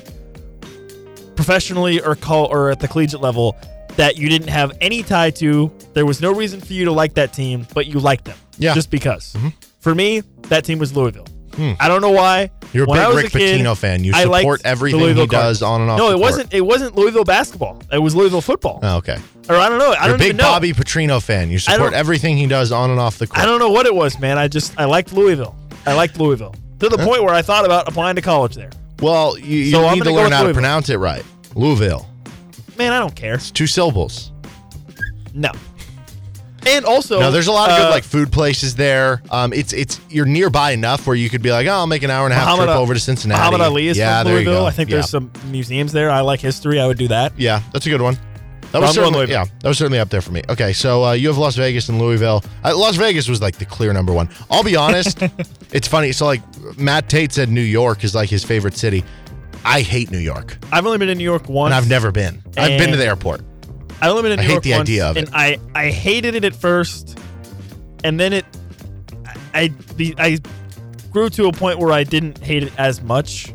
professionally or call or at the collegiate level that you didn't have any tie to. There was no reason for you to like that team, but you liked them. Yeah. Mm-hmm. Just because. For me, that team was Louisville. I don't know why. Hmm. You're a When big Rick Pitino fan. You support everything he does Cardinals. on and off No, the it court. wasn't. It wasn't Louisville basketball. It was Louisville football. Oh, okay. Or I don't know. I You're a don't big even know. Bobby Petrino fan. You support everything he does on and off the court. I don't know what it was, man. I just I liked Louisville. I liked Louisville to the point where I thought about applying to college there. Well, you, you So need to learn how to pronounce it right. Louisville. Man, I don't care. It's two syllables. No. And also, No, there's a lot of good uh, like food places there. Um, it's it's you're nearby enough where you could be like, oh, I'll make an hour and a half Muhammad, trip over to Cincinnati. Muhammad Ali is yeah, from there you Louisville. go. I think yeah. there's some museums there. I like history. I would do that. Yeah, that's a good one. That was I'm certainly yeah, that was certainly up there for me. Okay, so uh, you have Las Vegas and Louisville. Uh, Las Vegas was like the clear number one. I'll be honest, it's funny. So like Matt Tate said, New York is like his favorite city. I hate New York, I've only been in New York once. and I've never been. I've been to the airport. I've only been in I hate York the once, idea of and it. I I hated it at first, and then it I the I grew to a point where I didn't hate it as much.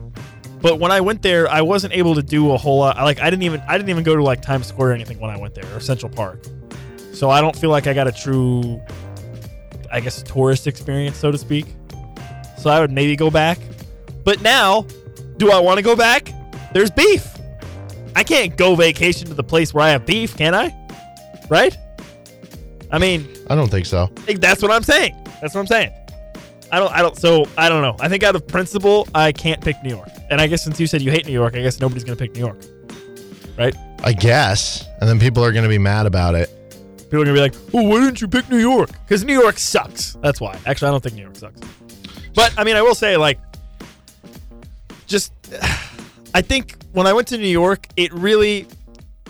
But when I went there, I wasn't able to do a whole lot. Like I didn't even I didn't even go to like Times Square or anything when I went there or Central Park. So I don't feel like I got a true, I guess, tourist experience, so to speak. So I would maybe go back. But now, do I want to go back? There's beef. I can't go vacation to the place where I have beef, can I? Right? I mean, I don't think so. that's what I'm saying. That's what I'm saying. I don't. I don't. So I don't know. I think out of principle, I can't pick New York. And I guess since you said you hate New York, I guess nobody's gonna pick New York, right? I guess, and then people are going to be mad about it. People are gonna be like, "Oh, why didn't you pick New York?" Because New York sucks. That's why. Actually, I don't think New York sucks. But I mean, I will say, like, just I think when I went to New York, it really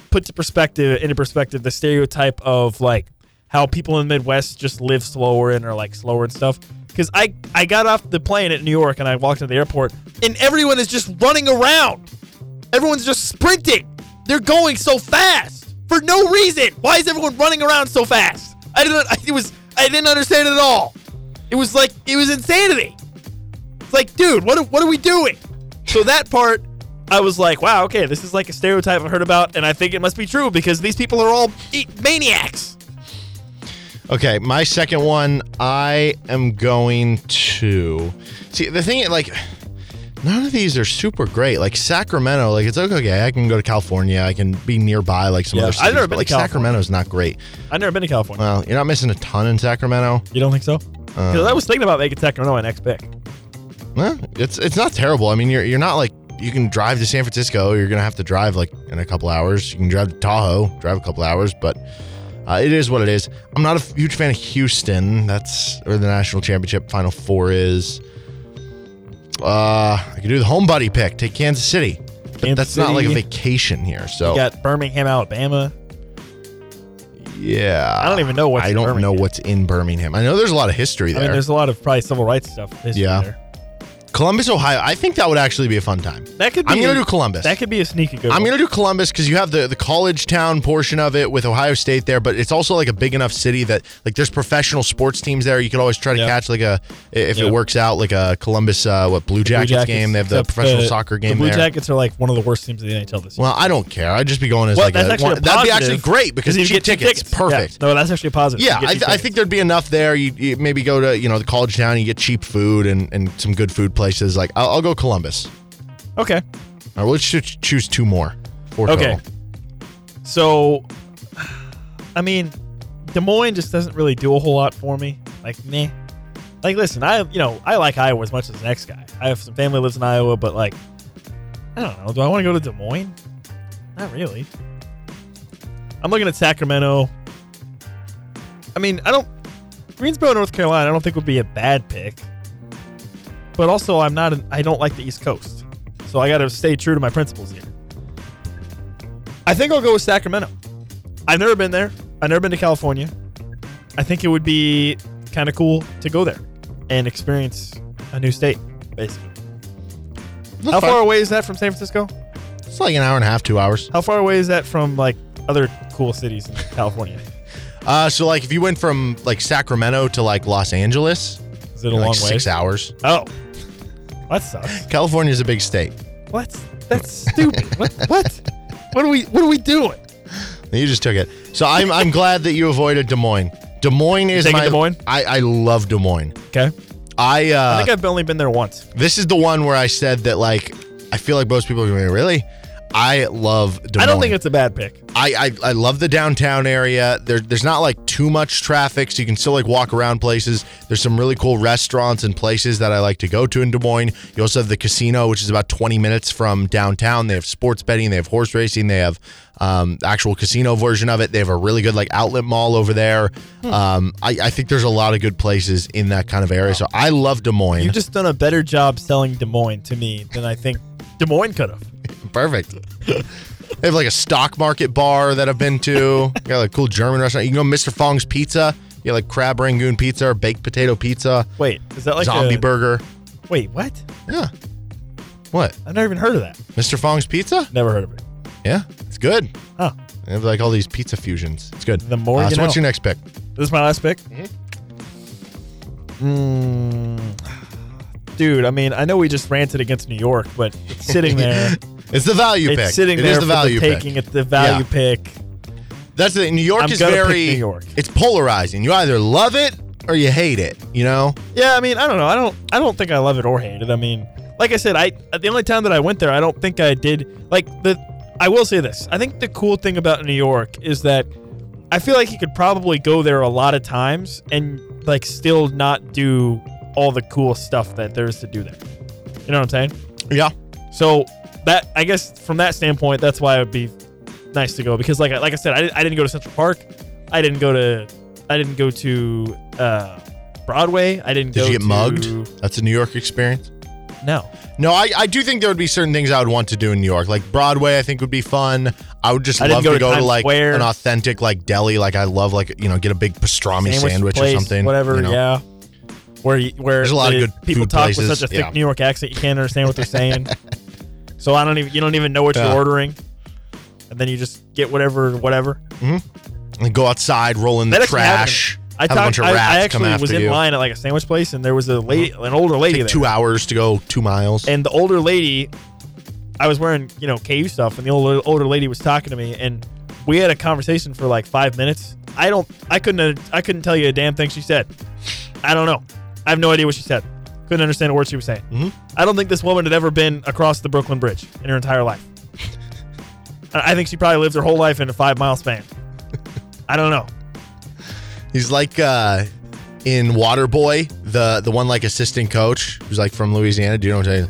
put to perspective into perspective the stereotype of like how people in the Midwest just live slower and are like slower and stuff. Because I I got off the plane at New York and I walked to the airport and everyone is just running around. Everyone's just sprinting. They're going so fast for no reason. Why is everyone running around so fast? I didn't. It was. I didn't understand it at all. It was like it was insanity. It's like, dude, what what are we doing? So that part, I was like, wow, okay, this is like a stereotype I've heard about, and I think it must be true because these people are all maniacs. Okay, my second one, I am going to see the thing. Like, none of these are super great. Like Sacramento, like it's okay, I can go to California, I can be nearby, like some Yeah, other I've cities. never but, been to like California. Sacramento's not great. I've never been to California. Well, you're not missing a ton in Sacramento. you don't think so? Uh. Because I was thinking about making Sacramento my next pick. Well, it's it's not terrible. I mean, you're you're not like you can drive to San Francisco. You're gonna have to drive like in a couple hours. You can drive to Tahoe, drive a couple hours, but uh, it is what it is. I'm not a huge fan of Houston. That's where the national championship final four is. Uh, I could do the home buddy pick. Take Kansas City. But Kansas that's not like a vacation here. So You got Birmingham, Alabama. yeah, I don't even know what's I in don't know Birmingham. what's in Birmingham. I know there's a lot of history there. I mean, there's a lot of probably civil rights stuff. history Yeah. there. Columbus, Ohio. I think that would actually be a fun time. That could be. I'm gonna do Columbus. That could be a sneaky good. I'm one. gonna do Columbus because you have the the college town portion of it with Ohio State there, but it's also like a big enough city that like there's professional sports teams there. You could always try to Yeah. catch like a if Yeah. it works out like a Columbus uh, what Blue Blue Jackets, game. They have the professional the- soccer game The Blue there. Jackets are like one of the worst teams in the NHL this year. Well, I don't care. I'd just be going as Well, like that's a, actually one- a that'd be actually great because you cheap get cheap tickets, perfect. Yeah. No, that's actually a positive. Yeah, I, cheap I think there'd be enough there. You, you maybe go to you know the college town, you get cheap food and, and some good food places. Like I'll, I'll go Columbus. Okay. All right, let's choo- choose two more. Four Okay. total. So, I mean, Des Moines just doesn't really do a whole lot for me. Like, meh. Like, listen, I you know I like Iowa as much as the next guy. I have some family lives in Iowa, but like, I don't know. Do I want to go to Des Moines? Not really. I'm looking at Sacramento. I mean, I don't. Greensboro, North Carolina, I don't think would be a bad pick. But also, I'm not. An, I don't like the East Coast, so I got to stay true to my principles here. I think I'll go with Sacramento. I've never been there. I've never been to California. I think it would be kind of cool to go there and experience a new state, basically. That's How fine. far away is that from San Francisco? It's like an hour and a half, two hours. How far away is that from like other cool cities in California? Uh, so like if you went from like Sacramento to like Los Angeles, Is it a like long way? six hours. Oh, that sucks. California is a big state. What? That's stupid. what? What? What are we? What are we doing? You just took it. So I'm I'm glad that you avoided Des Moines. Des Moines is taking my Des Moines? I, I love Des Moines. Okay. I uh I think I've only been there once. this is the one where I said that like I feel like most people are going really. I love Des Moines. I don't think it's a bad pick. I, I I love the downtown area. There, there's not like too much traffic, so you can still like walk around places. There's some really cool restaurants and places that I like to go to in Des Moines. You also have the casino, which is about 20 minutes from downtown. They have sports betting, they have horse racing, they have um, actual casino version of it. They have a really good like outlet mall over there. Hmm. Um, I, I think there's a lot of good places in that kind of area. So I love Des Moines. You've just done a better job selling Des Moines to me than I think Des Moines could have. Perfect. they have like a stock market bar that I've been to. Got like a cool German restaurant. You can go Mr. Fong's Pizza. You get like crab rangoon pizza or baked potato pizza, Wait, is that like zombie a, burger. Wait, what? Yeah. What? I've never even heard of that. Mr. Fong's Pizza? Never heard of it. Yeah, it's good. Huh. They have like all these pizza fusions. It's good. The more Uh, you so what's your next pick? This is my last pick. Mm, dude, I mean, I know we just ranted against New York, but it's sitting there. It's the value pick. it's pick. sitting It there is the for value pick. taking. It's the value pick. That's the New York I'm is gonna pick very New York. It's polarizing. You either love it or you hate it, you know? Yeah, I mean, I don't know. I don't. I don't think I love it or hate it. I mean, like I said, I the only time that I went there, I don't think I did like the. I will say this. I think the cool thing about New York is that I feel like you could probably go there a lot of times and like still not do all the cool stuff that there is to do there. You know what I'm saying? Yeah. So that I guess from that standpoint, that's why it would be nice to go because like I- like I said, I, I didn't go to Central Park, I didn't go to I didn't go to uh, Broadway, I didn't Did you get to, mugged? That's a New York experience. No, No, I, I do think there would be certain things I would want to do in New York. Like Broadway, I think would be fun. I would just I love go to go to like Square. an authentic like deli. Like I love like you know get a big pastrami sandwich, place, or something. whatever. you know? Yeah, where you, where There's a lot of good people talk places, with such a thick yeah. New York accent, you can't understand what they're saying. so I don't even you don't even know what Yeah. you're ordering, and then you just get whatever whatever. Mm-hmm. And go outside, roll in the That to trash. I have a talked. bunch of I, rats I come actually was in you. line at like a sandwich place, and there was a lady, mm-hmm. an older lady there. two hours to go two miles. And the older lady, I was wearing, you know, KU stuff, and the older older lady was talking to me, and we had a conversation for like five minutes. I don't, I couldn't, I couldn't tell you a damn thing she said. I don't know. I have no idea what she said. Couldn't understand a word she was saying. Mhm. I don't think this woman had ever been across the Brooklyn Bridge in her entire life. I think she probably lived her whole life in a five mile span. I don't know. He's like uh, in Waterboy, the the one like assistant coach who's like from Louisiana. Do you know what I'm saying?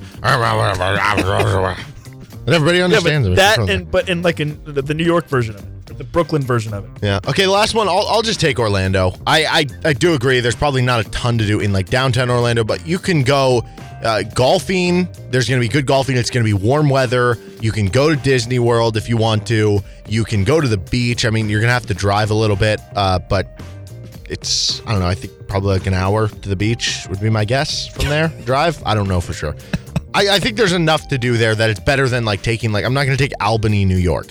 But everybody Yeah, understands but him. that and but in like in the, the New York version of it, the Brooklyn version of it. Yeah. Okay, the last one. I'll, I'll just take Orlando. I, I I do agree. There's probably not a ton to do in like downtown Orlando, but you can go uh, golfing. There's going to be good golfing. It's going to be warm weather. You can go to Disney World if you want to. You can go to the beach. I mean, you're going to have to drive a little bit, uh, but it's I don't know. I think probably like an hour to the beach would be my guess from there. drive. I don't know for sure. I, I think there's enough to do there that it's better than like taking like I'm not going to take Albany, New York.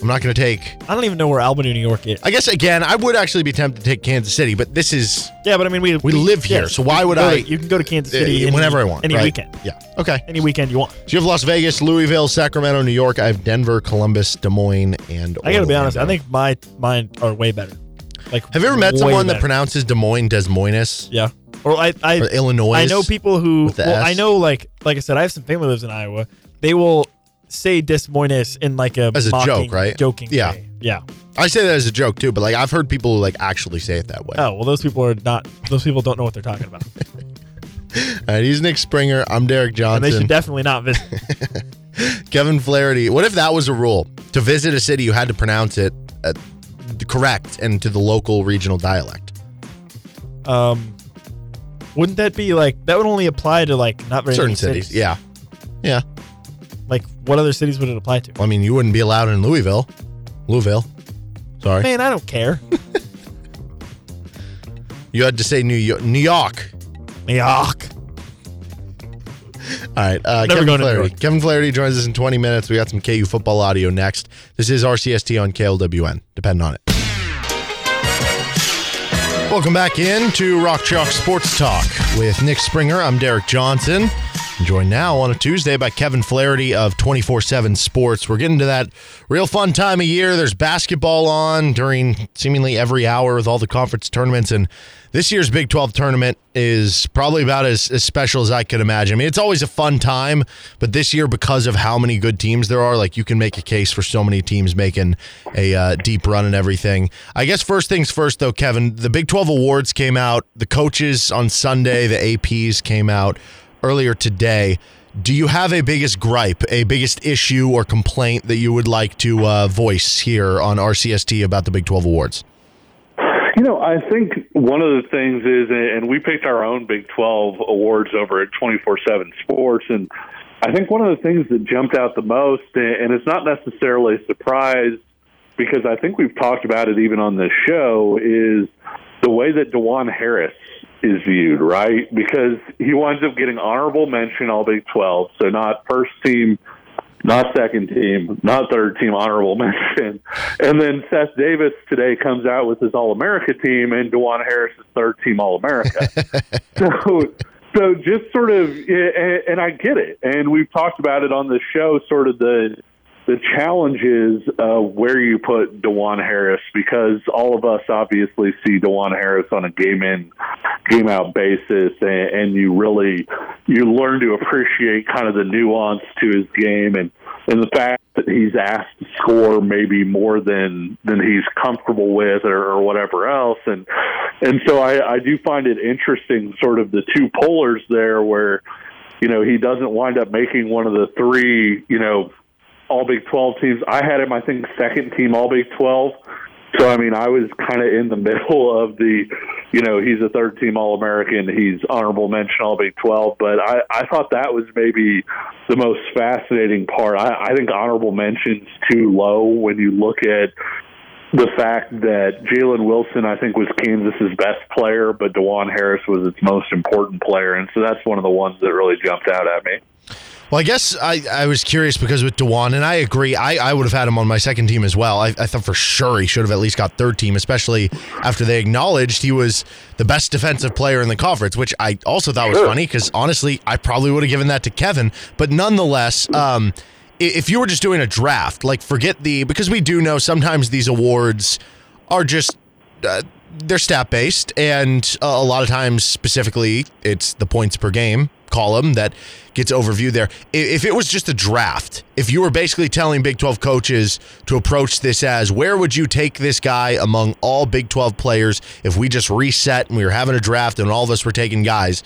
I'm not going to take. I don't even know where Albany, New York is. I guess again, I would actually be tempted to take Kansas City, but this is Yeah, but I mean, we We live here, yes, so why would I- you can go to Kansas uh, City any- whenever I want, any right? weekend, Yeah. Okay. any weekend you want. So you have Las Vegas, Louisville, Sacramento, New York. I have Denver, Columbus, Des Moines, and I got to be honest. I think my mine are way better. Like, Have you ever met someone that pronounces Des Moines Des Moines Yeah. Or I, I, or Illinois? I know people who. Well, I know, like, like I said, I have some family lives in Iowa. They will say Des Moines in like a As a mocking, joke, right? Joking. Yeah. way. Yeah. I say that as a joke too, but like I've heard people like actually say it that way. Oh well, those people are not. Those people don't know what they're talking about, All right, he's Nick Springer. I'm Derek Johnson. and they should definitely not visit. Kevin Flaherty. What if that was a rule? To visit a city, you had to pronounce it uh, correct and to the local regional dialect. Um, wouldn't that be like that? Would only apply to like not very Certain many cities. Yeah. Yeah. What other cities would it apply to? Well, I mean, you wouldn't be allowed in Louisville. Louisville. Sorry. Man, I don't care. You had to say New York. New York. Yuck. All right. Uh, Never Kevin New Flaherty. York. Kevin Flaherty joins us in 20 minutes. We got some KU football audio next. This is RCST on KLWN. Depend on it. Welcome back in to Rock Chalk Sports Talk with Nick Springer. I'm Derek Johnson. Joined now on a Tuesday by Kevin Flaherty of 24 7 Sports. We're getting to that real fun time of year. There's basketball on during seemingly every hour with all the conference tournaments. And this year's Big 12 tournament is probably about as, as special as I could imagine. I mean, it's always a fun time, but this year, because of how many good teams there are, like you can make a case for so many teams making a uh, deep run and everything. I guess first things first, though, Kevin, the Big 12 awards came out, the coaches on Sunday, the APs came out earlier today. Do you have a biggest gripe, a biggest issue or complaint that you would like to uh, voice here on RCST about the Big 12 awards? You know, I think one of the things is, and we picked our own Big 12 awards over at 24 7 Sports, and I think one of the things that jumped out the most, and it's not necessarily a surprise because I think we've talked about it even on this show, is the way that Dajuan Harris is viewed, right? Because he winds up getting honorable mention all Big 12, so not first team, not second team, not third team honorable mention. And then Seth Davis today comes out with his All America team, and Dajuan Harris is third team All America. so, so just sort of, and I get it, and we've talked about it on the show, sort of the the challenge is uh, where you put Dajuan Harris because all of us obviously see Dajuan Harris on a game in, game out basis, and, and you really you learn to appreciate kind of the nuance to his game and and the fact that he's asked to score maybe more than than he's comfortable with or, or whatever else. And and so I, I do find it interesting sort of the two polars there where you know he doesn't wind up making one of the three you know all Big 12 teams. I had him, I think, second team All Big 12. So, I mean, I was kind of in the middle of the, you know, he's a third team All American, he's honorable mention All Big 12. But I, I thought that was maybe the most fascinating part. I, I think honorable mention's too low when you look at the fact that Jalen Wilson, I think, was Kansas's best player, but Dajuan Harris was its most important player. And so that's one of the ones that really jumped out at me. Well, I guess I, I was curious because with Dajuan, and I agree, I, I would have had him on my second team as well. I, I thought for sure he should have at least got third team, especially after they acknowledged he was the best defensive player in the conference, which I also thought was funny because honestly, I probably would have given that to Kevin. But nonetheless, um, if you were just doing a draft, like forget the, because we do know sometimes these awards are just. Uh, they're stat based, and a lot of times, specifically, it's the points per game column that gets overviewed there. If it was just a draft, if you were basically telling Big 12 coaches to approach this as where would you take this guy among all Big 12 players if we just reset and we were having a draft and all of us were taking guys,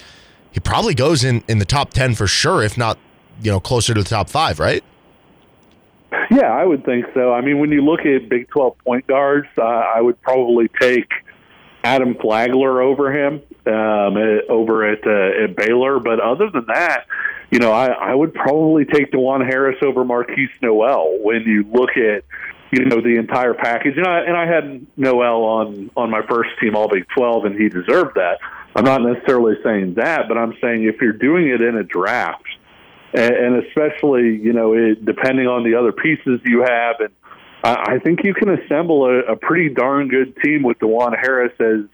he probably goes in in the top 10 for sure, if not, you know, closer to the top five, right? Yeah, I would think so. I mean, when you look at Big 12 point guards, uh, I would probably take Adam Flagler over him um, over at uh, at Baylor. But other than that, you know, I, I would probably take Dajuan Harris over Markquis Nowell when you look at you know the entire package. And I and I had Nowell on on my first team All Big Twelve, and he deserved that. I'm not necessarily saying that, but I'm saying if you're doing it in a draft, and, and especially you know it, depending on the other pieces you have and I I think you can assemble a, a pretty darn good team with Dajuan Harris as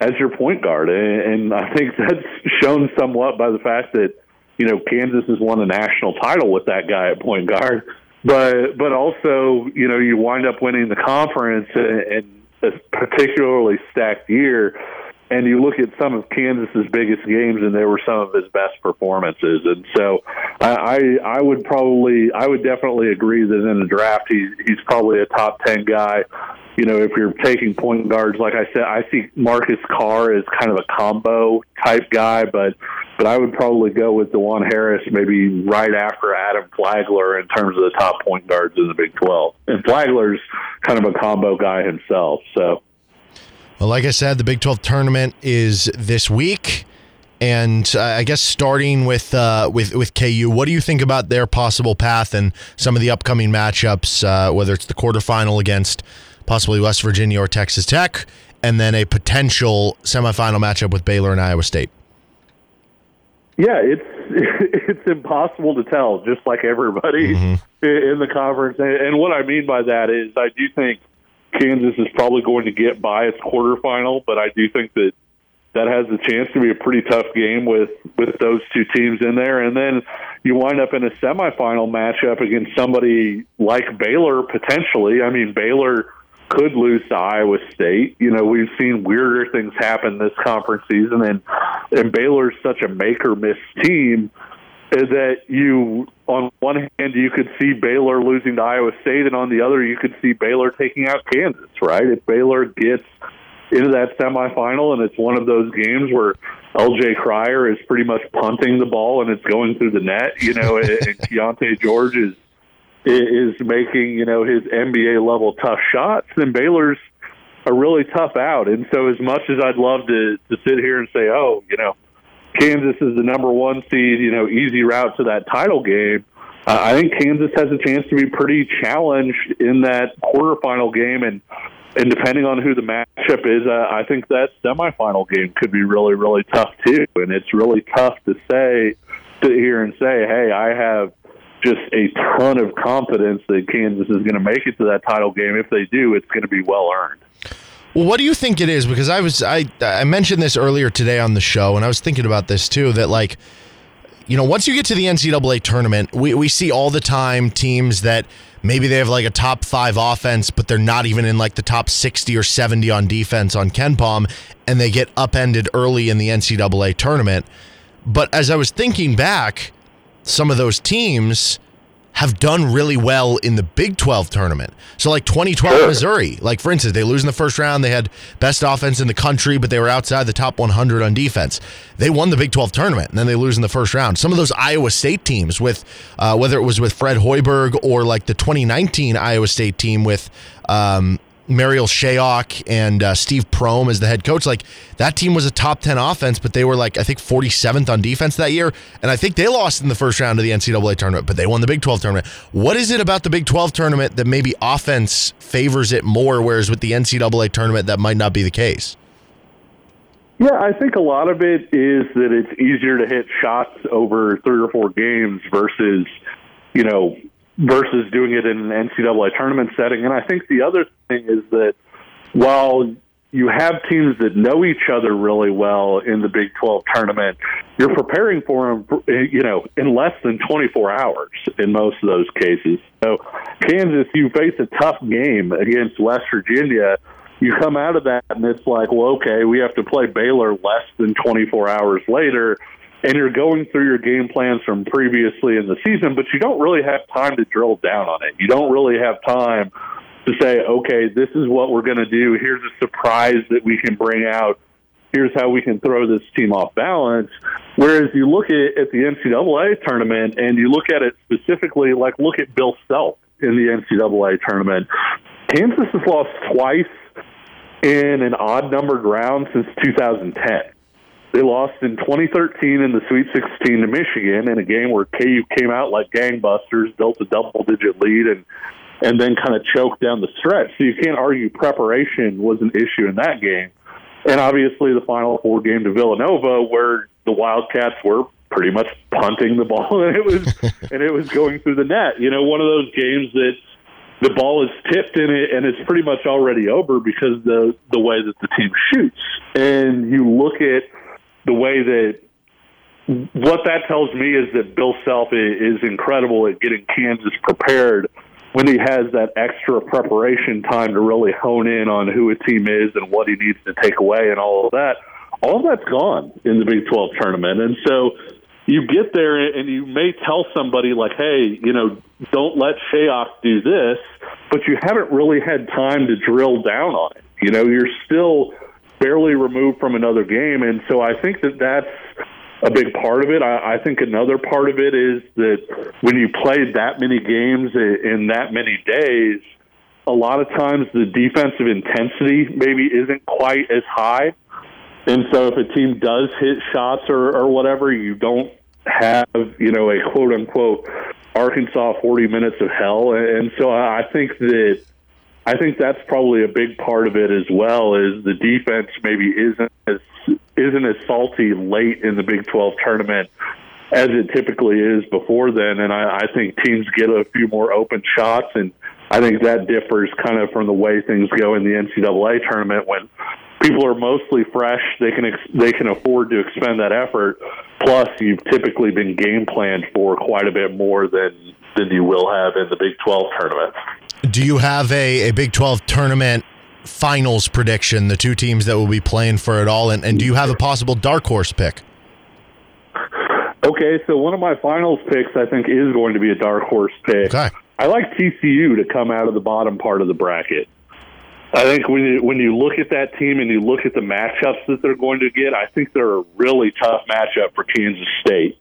as your point guard, and and I think that's shown somewhat by the fact that you know Kansas has won a national title with that guy at point guard, but but also you know you wind up winning the conference and a particularly stacked year and you look at some of Kansas's biggest games, and they were some of his best performances. And so, I I would probably I would definitely agree that in the draft he's he's probably a top ten guy. You know, if you're taking point guards, like I said, I see Marcus Carr as kind of a combo type guy, but but I would probably go with Dajuan Harris maybe right after Adam Flagler in terms of the top point guards in the Big 12. And Flagler's kind of a combo guy himself, so. Well, like I said, the Big 12 tournament is this week. And uh, I guess starting with uh, with with KU, what do you think about their possible path and some of the upcoming matchups? Uh, whether it's the quarterfinal against possibly West Virginia or Texas Tech, and then a potential semifinal matchup with Baylor and Iowa State. Yeah, it's it's impossible to tell, just like everybody mm-hmm. in the conference. And what I mean by that is, I do think Kansas is probably going to get by its quarterfinal, but I do think that that has a chance to be a pretty tough game with with those two teams in there, and then you wind up in a semifinal matchup against somebody like Baylor potentially. I mean, Baylor could lose to Iowa State. You know, we've seen weirder things happen this conference season, and and Baylor's such a make or miss team that you, on one hand, you could see Baylor losing to Iowa State, and on the other, you could see Baylor taking out Kansas. Right? If Baylor gets into that semifinal, and it's one of those games where LJ Cryer is pretty much punting the ball and it's going through the net, you know, and Keyonte George is is making you know his NBA level tough shots, then Baylor's a really tough out. And so, as much as I'd love to to sit here and say, oh, you know, Kansas is the number one seed, you know, easy route to that title game. Uh, I think Kansas has a chance to be pretty challenged in that quarterfinal game, and and depending on who the matchup is, uh, I think that semifinal game could be really, really tough too. And it's really tough to say, sit here and say, hey, I have just a ton of confidence that Kansas is going to make it to that title game. If they do, it's going to be well earned. Well, what do you think it is? Because I was I I mentioned this earlier today on the show, and I was thinking about this too. That like, you know, once you get to the NCAA tournament, we we see all the time teams that maybe they have like a top five offense, but they're not even in like the top sixty or seventy on defense on KenPom, and they get upended early in the NCAA tournament. But as I was thinking back, some of those teams have done really well in the Big 12 tournament. So, like 2012 Missouri, like for instance, they lose in the first round. They had best offense in the country, but they were outside the top 100 on defense. They won the Big 12 tournament, and then they lose in the first round. Some of those Iowa State teams, with uh, whether it was with Fred Hoiberg or like the 2019 Iowa State team with um, Marial Shayok and uh, Steve Prohm as the head coach. Like that team was a top 10 offense, but they were like, I think 47th on defense that year. And I think they lost in the first round of the NCAA tournament, but they won the Big 12 tournament. What is it about the Big 12 tournament that maybe offense favors it more, whereas with the NCAA tournament, that might not be the case? Yeah, I think a lot of it is that it's easier to hit shots over three or four games versus, you know, versus doing it in an NCAA tournament setting. And I think the other thing is that while you have teams that know each other really well in the Big 12 tournament, you're preparing for them, you know, in less than 24 hours in most of those cases. So, Kansas, you face a tough game against West Virginia. You come out of that and it's like, well, okay, we have to play Baylor less than 24 hours later and you're going through your game plans from previously in the season, but you don't really have time to drill down on it. You don't really have time to say, okay, this is what we're going to do. Here's a surprise that we can bring out. Here's how we can throw this team off balance. Whereas you look at, at the NCAA tournament and you look at it specifically, like look at Bill Self in the NCAA tournament. Kansas has lost twice in an odd numbered round since 2010. They lost in 2013 in the Sweet 16 to Michigan in a game where KU came out like gangbusters, built a double-digit lead, and and then kind of choked down the stretch. So you can't argue preparation was an issue in that game. And obviously the Final Four game to Villanova, where the Wildcats were pretty much punting the ball, and it was and it was going through the net. You know, one of those games that the ball is tipped in it and it's pretty much already over because the the way that the team shoots. And you look at the way that what that tells me is that Bill Self is incredible at getting Kansas prepared when he has that extra preparation time to really hone in on who a team is and what he needs to take away and all of that. All of that's gone in the Big 12 tournament. And so you get there and you may tell somebody like, hey, you know, don't let Shayok do this, but you haven't really had time to drill down on it. You know, you're still – barely removed from another game. And so I think that that's a big part of it. I, I think another part of it is that when you play that many games in that many days, a lot of times the defensive intensity maybe isn't quite as high. And so if a team does hit shots or, or whatever, you don't have, you know, a quote unquote Arkansas 40 minutes of hell. And so I think that I think that's probably a big part of it as well. Is the defense maybe isn't as isn't as salty late in the Big 12 tournament as it typically is before then, and I, I think teams get a few more open shots, and I think that differs kind of from the way things go in the NCAA tournament when people are mostly fresh. They can ex- they can afford to expend that effort. Plus, you've typically been game planned for quite a bit more than than you will have in the Big 12 tournament. Do you have a, a Big 12 tournament finals prediction, the two teams that will be playing for it all? And, and do you have a possible dark horse pick? Okay, so one of my finals picks, I think, is going to be a dark horse pick. Okay. I like TCU to come out of the bottom part of the bracket. I think when you, when you look at that team and you look at the matchups that they're going to get, I think they're a really tough matchup for Kansas State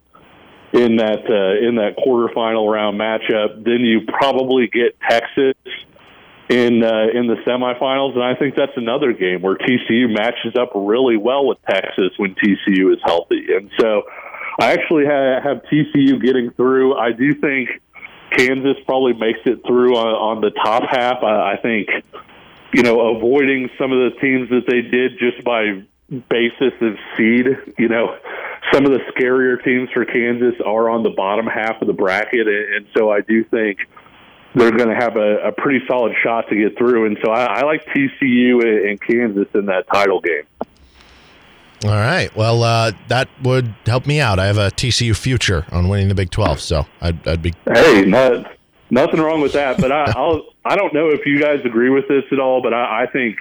in that uh, in that quarterfinal round matchup. Then you probably get Texas in uh, in the semifinals, and I think that's another game where TCU matches up really well with Texas when TCU is healthy. And so, I actually have, have TCU getting through. I do think Kansas probably makes it through on, on the top half. I, I think you know avoiding some of the teams that they did just by basis of seed. You know, some of the scarier teams for Kansas are on the bottom half of the bracket, and, so I do think they're going to have a, a pretty solid shot to get through. And so I, I like TCU and, Kansas in that title game. All right. Well, uh, that would help me out. I have a TCU future on winning the Big 12, so I'd, I'd be. Hey, not, nothing wrong with that. But I, I'll, I don't know if you guys agree with this at all, but I, I think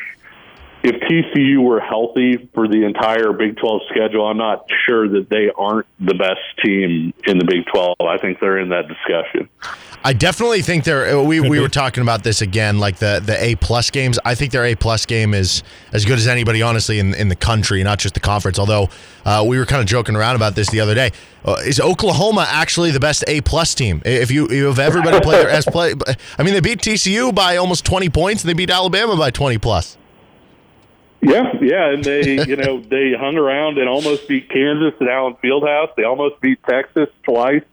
if TCU were healthy for the entire Big 12 schedule, I'm not sure that they aren't the best team in the Big 12. I think they're in that discussion. I definitely think they're. We, we were talking about this again, like the the A plus games. I think their A plus game is as good as anybody, honestly, in in the country, not just the conference. Although uh, we were kind of joking around about this the other day. Uh, is Oklahoma actually the best A plus team? If you if everybody play their S play, I mean, they beat TCU by almost twenty points, and they beat Alabama by twenty plus. Yeah, yeah, and they, you know, they hung around and almost beat Kansas at Allen Fieldhouse. They almost beat Texas twice.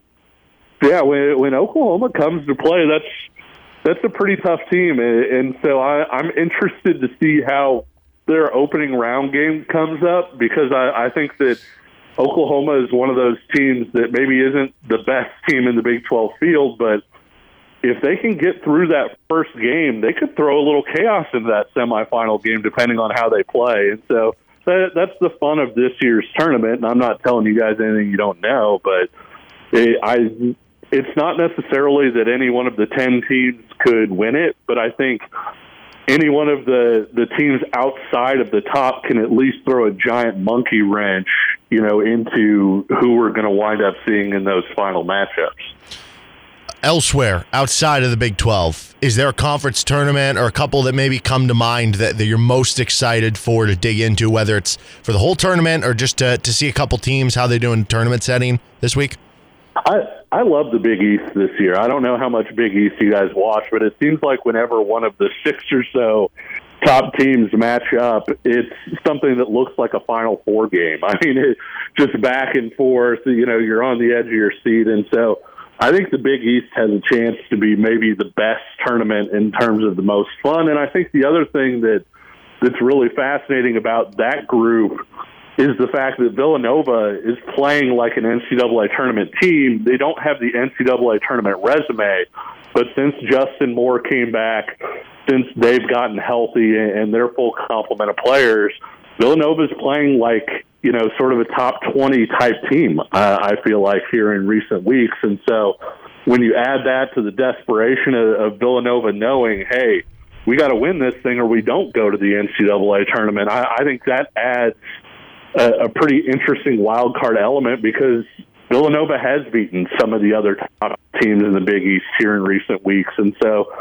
Yeah, when when Oklahoma comes to play, that's that's a pretty tough team, and, and so I, I'm interested to see how their opening round game comes up because I, I think that Oklahoma is one of those teams that maybe isn't the best team in the Big 12 field, but if they can get through that first game, they could throw a little chaos into that semifinal game, depending on how they play. And so that, that's the fun of this year's tournament. And I'm not telling you guys anything you don't know, but it, I, it's not necessarily that any one of the ten teams could win it, but I think any one of the the teams outside of the top can at least throw a giant monkey wrench, you know, into who we're going to wind up seeing in those final matchups elsewhere outside of the Big 12? Is there a conference tournament or a couple that maybe come to mind that, that you're most excited for to dig into, whether it's for the whole tournament or just to, to see a couple teams, how they do in tournament setting this week? I, I love the Big East this year. I don't know how much Big East you guys watch, but it seems like whenever one of the six or so top teams match up, it's something that looks like a Final Four game. I mean, it just back and forth. You know, you're on the edge of your seat, and so I think the Big East has a chance to be maybe the best tournament in terms of the most fun. And I think the other thing that that's really fascinating about that group is the fact that Villanova is playing like an NCAA tournament team. They don't have the NCAA tournament resume, but since Justin Moore came back, since they've gotten healthy and their full complement of players, Villanova is playing like you know, sort of a top 20 type team, uh, I feel like, here in recent weeks. And so when you add that to the desperation of, of Villanova knowing, hey, we got to win this thing or we don't go to the NCAA tournament, I, I think that adds a, a pretty interesting wild card element because Villanova has beaten some of the other top teams in the Big East here in recent weeks. And so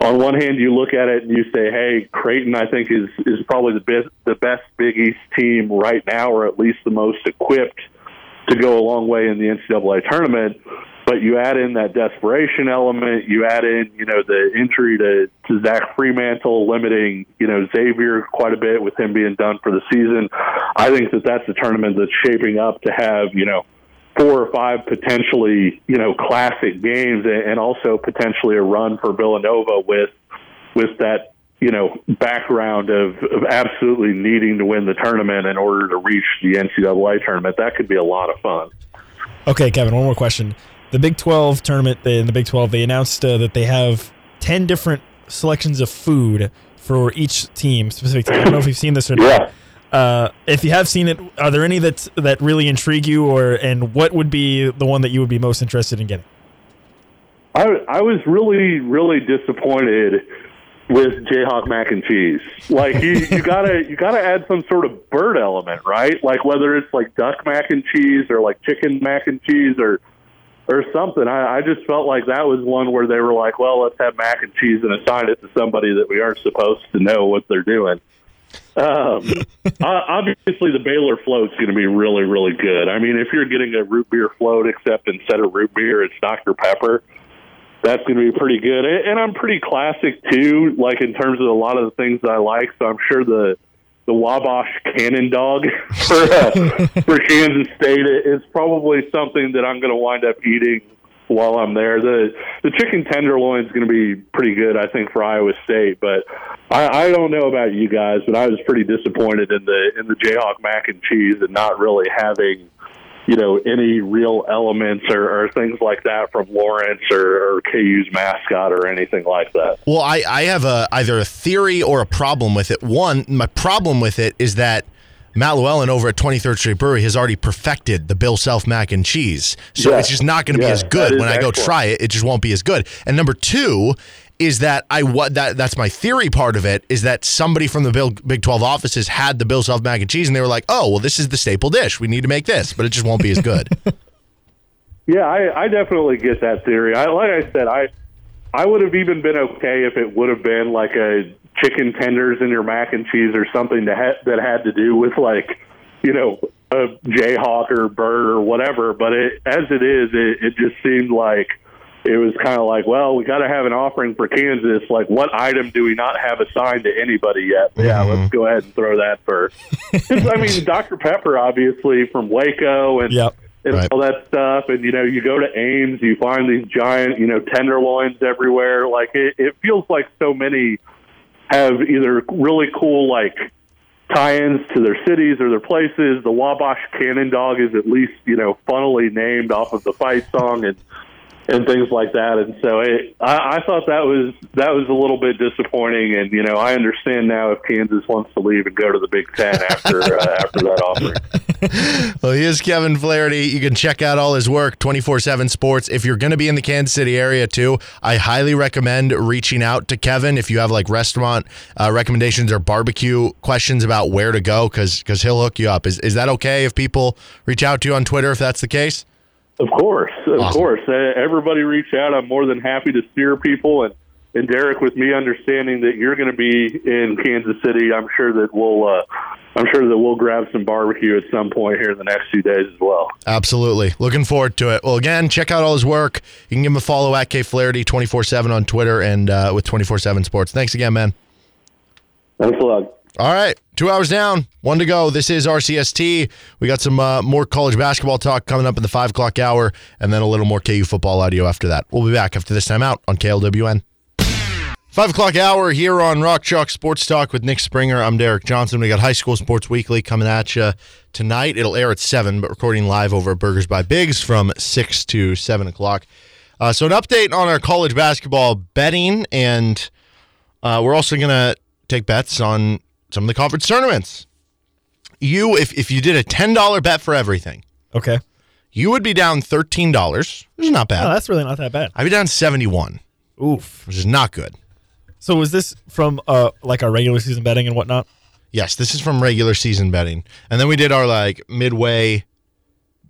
on one hand, you look at it and you say, "Hey, Creighton, I think is is probably the best the best Big East team right now, or at least the most equipped to go a long way in the NCAA tournament." But you add in that desperation element, you add in, you know, the injury to, to Zach Freemantle, limiting, you know, Xavier quite a bit with him being done for the season. I think that that's a tournament that's shaping up to have, you know, four or five potentially, you know, classic games, and also potentially a run for Villanova with with that, you know, background of, of absolutely needing to win the tournament in order to reach the NCAA tournament. That could be a lot of fun. Okay, Kevin. One more question. The Big 12 tournament in the Big 12, they announced uh, that they have 10 different selections of food for each team, specific team. I don't know if you've seen this or not. Yeah. Uh, if you have seen it, are there any that that really intrigue you, or and what would be the one that you would be most interested in getting? I, I was really, really disappointed with Jayhawk mac and cheese. Like you, you gotta you gotta add some sort of bird element, right? Like whether it's like duck mac and cheese or like chicken mac and cheese or or something. I, I just felt like that was one where they were like, well, let's have mac and cheese and assign it to somebody that we aren't supposed to know what they're doing. Um, obviously, the Baylor float's going to be really, really good. I mean, if you're getting a root beer float, except instead of root beer, it's Dr. Pepper, that's going to be pretty good. And, I'm pretty classic too, like in terms of a lot of the things that I like. So I'm sure the the Wabash Cannon Dog for uh, for Kansas State is probably something that I'm going to wind up eating while I'm there. The the chicken tenderloin is going to be pretty good, I think, for Iowa State. But I, I don't know about you guys, but I was pretty disappointed in the in the Jayhawk mac and cheese and not really having you know any real elements or, or things like that from Lawrence or, or KU's mascot or anything like that. Well, I, I have a either a theory or a problem with it. One, my problem with it is that Matt Llewellyn over at 23rd Street Brewery has already perfected the Bill Self mac and cheese. So Yeah. it's just not going to be as good that is when I go try it. It just won't be as good. And number two is that I what that that's my theory part of it is that somebody from the Bill, Big 12 offices had the Bill Self mac and cheese and they were like, "Oh, well this is the staple dish. We need to make this." But it just won't be as good. Yeah, I, I definitely get that theory. I like I said, I I would have even been okay if it would have been like a chicken tenders in your mac and cheese or something that had, that had to do with like you know a jayhawk or bird or whatever. But it, as it is, it, it just seemed like it was kind of like, well, we got to have an offering for Kansas. Like, what item do we not have assigned to anybody yet? Yeah, mm-hmm. let's go ahead and throw that first. I mean, Dr. Pepper, obviously from Waco, and Yep. and Right. all that stuff. And you know, you go to Ames, you find these giant, you know, tenderloins everywhere. Like it, it feels like so many have either really cool like tie-ins to their cities or their places. The Wabash Cannon Dog is at least you know funnily named off of the fight song and and things like that. And so it, I, I thought that was that was a little bit disappointing. And you know, I understand now if Kansas wants to leave and go to the Big Ten after uh, after that offering. Well, he is Kevin Flaherty. You can check out all his work, 24 7 Sports. If you're going to be in the Kansas City area too, I highly recommend reaching out to Kevin if you have like restaurant uh, recommendations or barbecue questions about where to go because he'll hook you up. Is, is that okay if people reach out to you on Twitter if that's the case? Of course, of Awesome. course. Uh, everybody reach out. I'm more than happy to steer people. And, and Derek, with me understanding that you're going to be in Kansas City, I'm sure that we'll uh, I'm sure that we'll grab some barbecue at some point here in the next few days as well. Absolutely. Looking forward to it. Well, again, check out all his work. You can give him a follow at K Flaherty 24 7 on Twitter and uh, with 24 7 Sports. Thanks again, man. Thanks a lot. All right, two hours down, one to go. This is RCST. We got some uh, more college basketball talk coming up in the five o'clock hour, and then a little more KU football audio after that. We'll be back after this time out on KLWN. Five o'clock hour here on Rock Chalk Sports Talk with Nick Springer. I'm Derek Johnson. We got High School Sports Weekly coming at you tonight. It'll air at seven, but recording live over at Burgers by Bigs from six to seven o'clock. Uh, so an update on our college basketball betting, and uh, we're also to take bets on some of the conference tournaments. You, if, if you did a $10 bet for everything, Okay. you would be down $13, which is not bad. Oh, that's really not that bad. I'd be down 71, Oof. which is not good. So was this from uh like our regular season betting and whatnot? Yes, this is from regular season betting. And then we did our like midway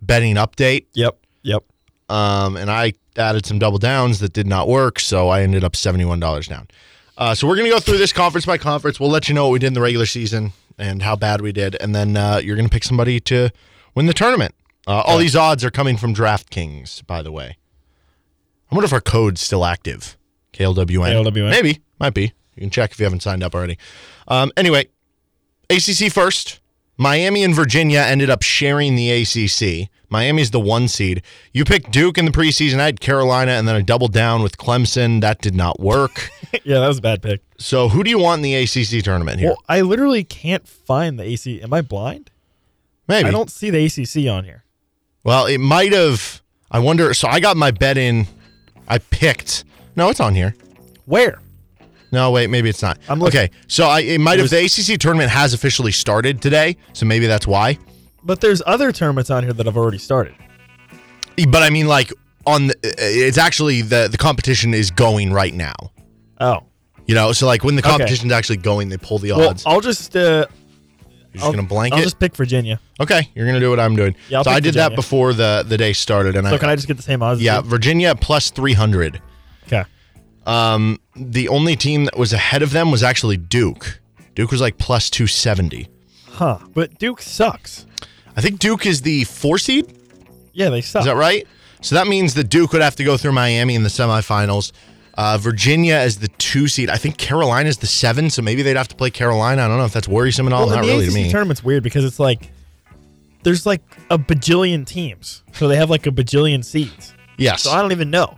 betting update. Yep. Yep. Um, and I added some double downs that did not work, so I ended up $71 down. Uh, so we're going to go through this conference by conference. We'll let you know what we did in the regular season and how bad we did, and then uh, you're going to pick somebody to win the tournament. Uh, all these odds are coming from DraftKings, by the way. I wonder if our code's still active. KLWN. KLWN. Maybe. Might be. You can check if you haven't signed up already. Um, anyway, ACC first. Miami and Virginia ended up sharing the ACC. Miami's the one seed. You picked Duke in the preseason. I had Carolina and then a double down with Clemson. That did not work. yeah, that was a bad pick. so who do you want in the ACC tournament here? Well, I literally can't find the ACC. Am I blind? Maybe. I don't see the ACC on here. Well, it might have. I wonder. So I got my bet in. I picked. No, it's on here. Where? No, wait, maybe it's not. I'm looking- okay, so I, it might have the ACC tournament has officially started today, so maybe that's why. But there's other tournaments on here that I've already started. But I mean, like on the, it's actually the the competition is going right now. Oh. You know, so like when the Okay. competition's actually going, they pull the odds. Well. I'll just uh, You're just I'll, gonna blanket. I'll just pick Virginia. okay, you're gonna do what I'm doing. Yeah, I'll so I did that before the the day started, and So I can I just get the same odds? yeah? Virginia plus three hundred. Okay. Um, the only team that was ahead of them was actually Duke. Duke was like plus two seventy. Huh. But Duke sucks. I think Duke is the four seed. Yeah, they suck. Is that right? So that means that Duke would have to go through Miami in the semifinals. Uh, Virginia as the two seed. I think Carolina is the seven, so maybe they'd have to play Carolina. I don't know if that's worrisome at all. Well, Not the really ACC to me. tournament's weird because it's like there's like a bajillion teams, so they have like a bajillion seeds. yes. So I don't even know.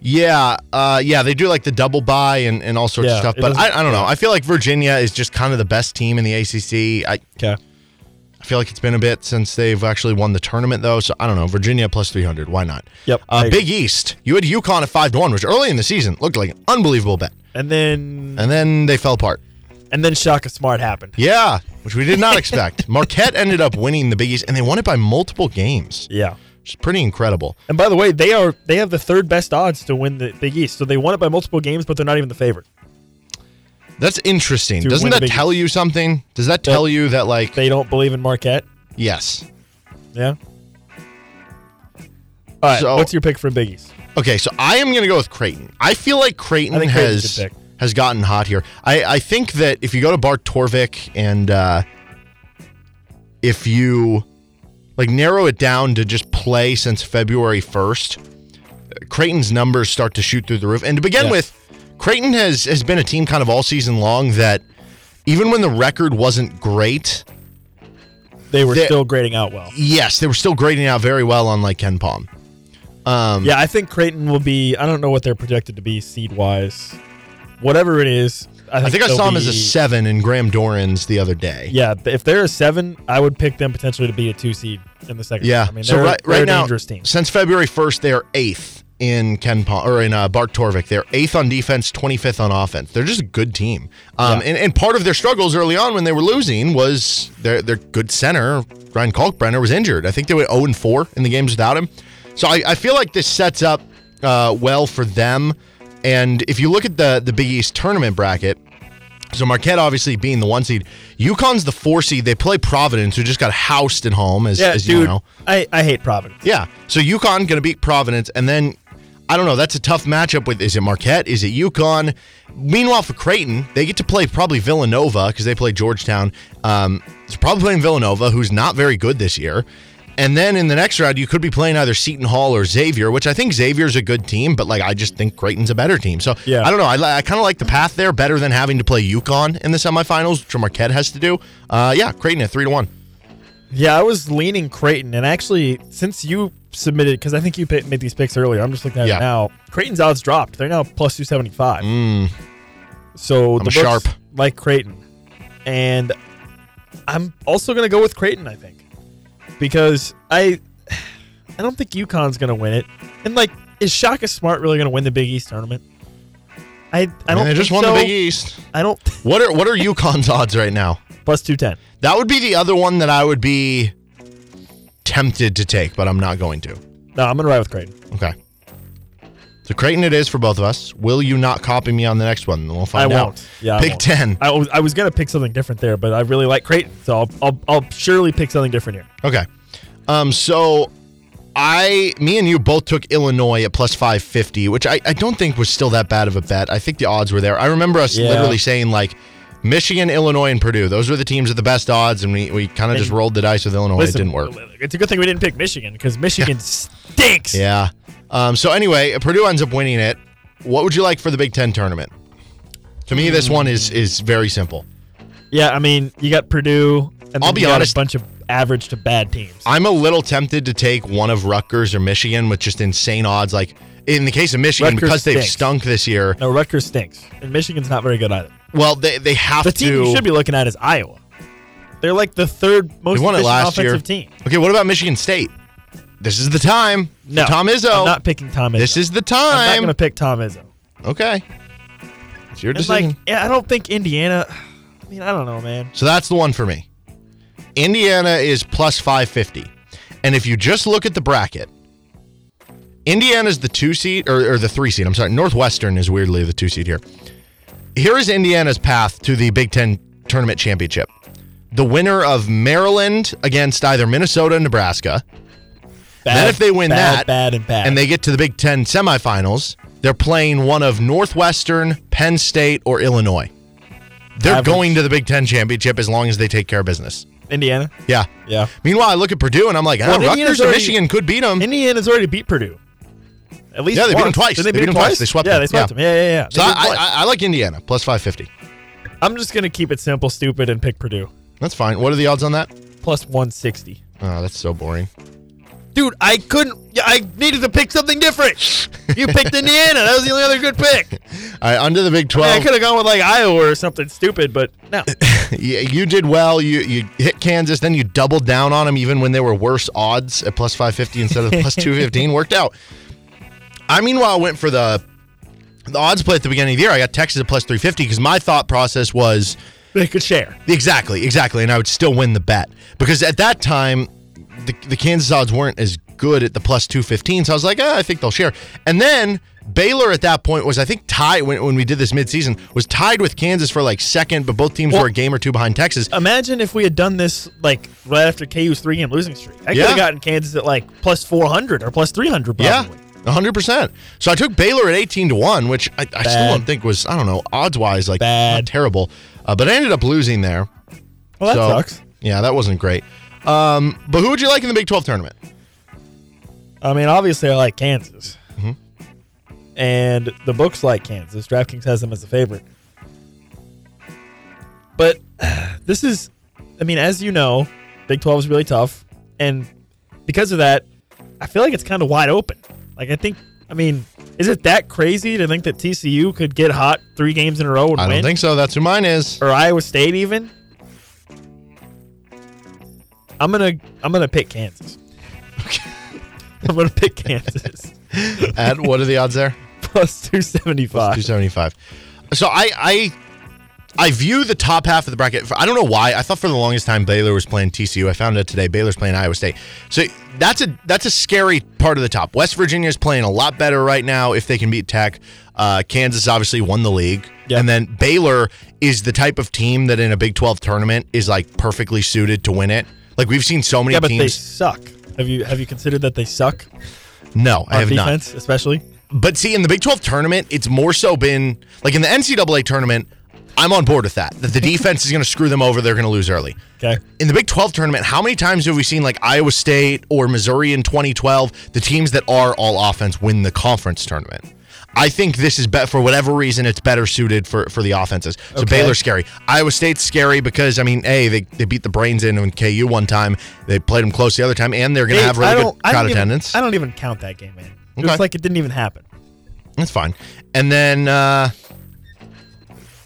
Yeah, uh, yeah, they do like the double buy and, and all sorts of stuff. But I, I don't know. I feel like Virginia is just kind of the best team in the ACC. I, Okay. Feel like it's been a bit since they've actually won the tournament, though. So I don't know. Virginia plus 300. Why not? Yep, Uh. Big East. You had UConn at 5 to 1, which early in the season looked like an unbelievable bet. And then And then they fell apart. and then Shaka Smart happened. Yeah, which we did not expect. Marquette ended up winning the Big East, and they won it by multiple games, Yeah. which is pretty incredible. And by the way, they are they have the third best odds to win the Big East. So they won it by multiple games, but they're not even the favorite. That's interesting. Doesn't that tell you something? Does that tell you that, like, They don't believe in Marquette. yes. Yeah. All right. So- what's your pick for Biggies? Okay, so I am going to go with Creighton. I feel like Creighton I think Creighton's a has has gotten hot here. I, I think that if you go to Bart Torvik and uh, if you like narrow it down to just play since February 1st, Creighton's numbers start to shoot through the roof. And to begin Yeah. with, Creighton has has been a team kind of all season long that even when the record wasn't great, They were They- still grading out well. yes, they were still grading out very well on like KenPom. Um, Yeah, I think Creighton will be. I don't know what they're projected to be seed wise. Whatever it is, I think, I think I saw them as a seven in Graham Doran's the other day. Yeah, if they're a seven, I would pick them potentially to be a two seed in the second. Yeah. round. I mean, so they're, right, right a now, dangerous team. since February 1st, they are eighth in KenPom or in uh, Bart Torvik. They're eighth on defense, 25th on offense. They're just a good team. Um, Yeah. and, and part of their struggles early on when they were losing was their their good center, Ryan Kalkbrenner, was injured. I think they went 0 and 4 in the games without him. So I, I feel like this sets up uh, well for them. And if you look at the the Big East tournament bracket, so Marquette obviously being the one seed, UConn's the four seed. They play Providence, who just got housed at home, as, Yeah, as dude, you know. I, I hate Providence. Yeah. So UConn going to beat Providence, and then I don't know. That's a tough matchup. With is it Marquette? Is it UConn? Meanwhile, for Creighton, they get to play probably Villanova because they play Georgetown. Um, it's probably playing Villanova, who's not very good this year. And then in the next round, you could be playing either Seton Hall or Xavier, which I think Xavier's a good team, but like I just think Creighton's a better team. So Yeah. I don't know. I, I kind of like the path there better than having to play UConn in the semifinals, which Marquette has to do. Uh, yeah, Creighton at three to one. Yeah, I was leaning Creighton, and actually, since you submitted, because I think you made these picks earlier, I'm just looking at Yeah. it now. Creighton's odds dropped; they're now plus two seventy five. Mm. So I'm the sharp. like Creighton, and I'm also gonna go with Creighton. I think because I, I don't think UConn's gonna win it, and like, is Shaka Smart really gonna win the Big East tournament? I I don't. they just think won the. Big East. I don't What are what are UConn's odds right now? plus two ten. That would be the other one that I would be tempted to take, but I'm not going to. No, I'm gonna ride with Creighton. Okay. So Creighton it is for both of us. Will you not copy me on the next one? We'll find I out. won't. Yeah, I Big won't. Ten. I was I was gonna pick something different there, but I really like Creighton, so I'll I'll, I'll surely pick something different here. Okay. Um. So I, me and you both took Illinois at plus 550, which I, I don't think was still that bad of a bet. I think the odds were there. I remember us Yeah. literally saying like Michigan, Illinois, and Purdue. Those were the teams with the best odds, and we, we kind of just rolled the dice with Illinois. Listen, it didn't work. It's a good thing we didn't pick Michigan because Michigan stinks. Yeah. Um, so anyway, Purdue ends up winning it. What would you like for the Big Ten tournament? To me, this one is is very simple. Yeah, I mean, you got Purdue, and I'll be you got honest. a bunch of average to bad teams. I'm a little tempted to take one of Rutgers or Michigan with just insane odds. Like in the case of Michigan, Rutgers because they've stinks. stunk this year. no, Rutgers stinks, and Michigan's not very good either. Well, they they have to The team to. you should be looking at is Iowa. They're like the third most They won it efficient last year. offensive team. Okay, what about Michigan State? This is the time. for No, Tom Izzo. I'm not picking Tom Izzo. This is the time. I'm not time. to pick Tom Izzo. okay. It's your And decision. like, yeah, I don't think Indiana. I mean, I don't know, man. So that's the one for me. Indiana is plus 550. And if you just look at the bracket, Indiana's the two seed, or, or the three seed. I'm sorry. Northwestern is weirdly the two seed here. Here is Indiana's path to the Big Ten tournament championship. The winner of Maryland against either Minnesota or Nebraska. Bad, then if they win bad, that, bad and bad, and they get to the Big Ten semifinals, they're playing one of Northwestern, Penn State, or Illinois. They're Average. going to the Big Ten championship as long as they take care of business. Indiana. Yeah. Yeah, Meanwhile, I look at Purdue and I'm like, oh, Well, Rutgers and Michigan could beat them. Indiana's already beat Purdue. At least Yeah, they beat them twice. Did They beat them twice. They swept Yeah, them. they swept Yeah. them. Yeah, yeah, yeah. so I, beat twice. I, I like Indiana plus 550. I'm just gonna keep it simple, stupid, and pick Purdue That's fine. What are the odds on that? plus 160. Oh, that's so boring. Dude, I couldn't. yeah, I needed to pick something different. You picked Indiana. That was the only other good pick. All right, under the Big I, mean, I could have gone with like Iowa or something stupid, but no. you, you did well. You you hit Kansas, then you doubled down on them even when they were worse odds at plus 550 instead of plus 215. Worked out. I meanwhile went for the the odds play at the beginning of the year. I got Texas at plus 350 because my thought process was They could share. Exactly, exactly. And I would still win the bet because at that time, the, the Kansas odds weren't as good at the plus 215. So I was like, ah, I think they'll share. And then Baylor at that point was, I think, tied when, when we did this midseason, was tied with Kansas for like second, but both teams Well- were a game or two behind Texas. Imagine if we had done this like right after KU's three game losing streak. I could Yeah. have gotten Kansas at like plus 400 or plus 300 Yeah. Probably. 100%. So I took Baylor at 18 to 1, which I, I still don't think was, I don't know, odds wise, like Bad. terrible. Uh, but I ended up losing there. Well, that So, sucks. Yeah, that wasn't great. Um, but who would you like in the Big 12 tournament? I mean, obviously, I like Kansas. Mm-hmm. And the books like Kansas. DraftKings has them as a favorite. But this is, I mean, as you know, Big 12 is really tough. And because of that, I feel like it's kind of wide open. Like, I think, I mean, is it that crazy to think that TCU could get hot three games in a row and I win? don't think so. That's who mine is. or Iowa State even. I'm gonna I'm gonna pick Kansas. I'm gonna pick Kansas At what are the odds there? plus two seventy five. 275. So I I I view the top half of the bracket. I don't know why. I thought for the longest time Baylor was playing TCU. I found out today Baylor's playing Iowa State. So that's a that's a scary part of the top. West Virginia is playing a lot better right now if they can beat Tech. Uh, Kansas obviously won the league, Yep. and then Baylor is the type of team that in a Big 12 tournament is like perfectly suited to win it. Like we've seen so many Yeah, but they suck. Have you have you considered that they suck no, I have not. defense, especially? But see, in the Big 12 tournament, it's more so been like in the NCAA tournament, I'm on board with that. That the defense is going to screw them over. They're going to lose early. Okay. In the Big 12 tournament, how many times have we seen like Iowa State or Missouri in 2012, the teams that are all offense win the conference tournament? I think this is better for whatever reason. It's better suited for, for the offenses. So Okay. Baylor's scary. Iowa State's scary because I mean, a they, they beat the brains in on KU one time. They played them close the other time, and they're going to have I really good crowd even- attendance. I don't even count that game, man. It Okay. like it didn't even happen. That's fine. And then uh,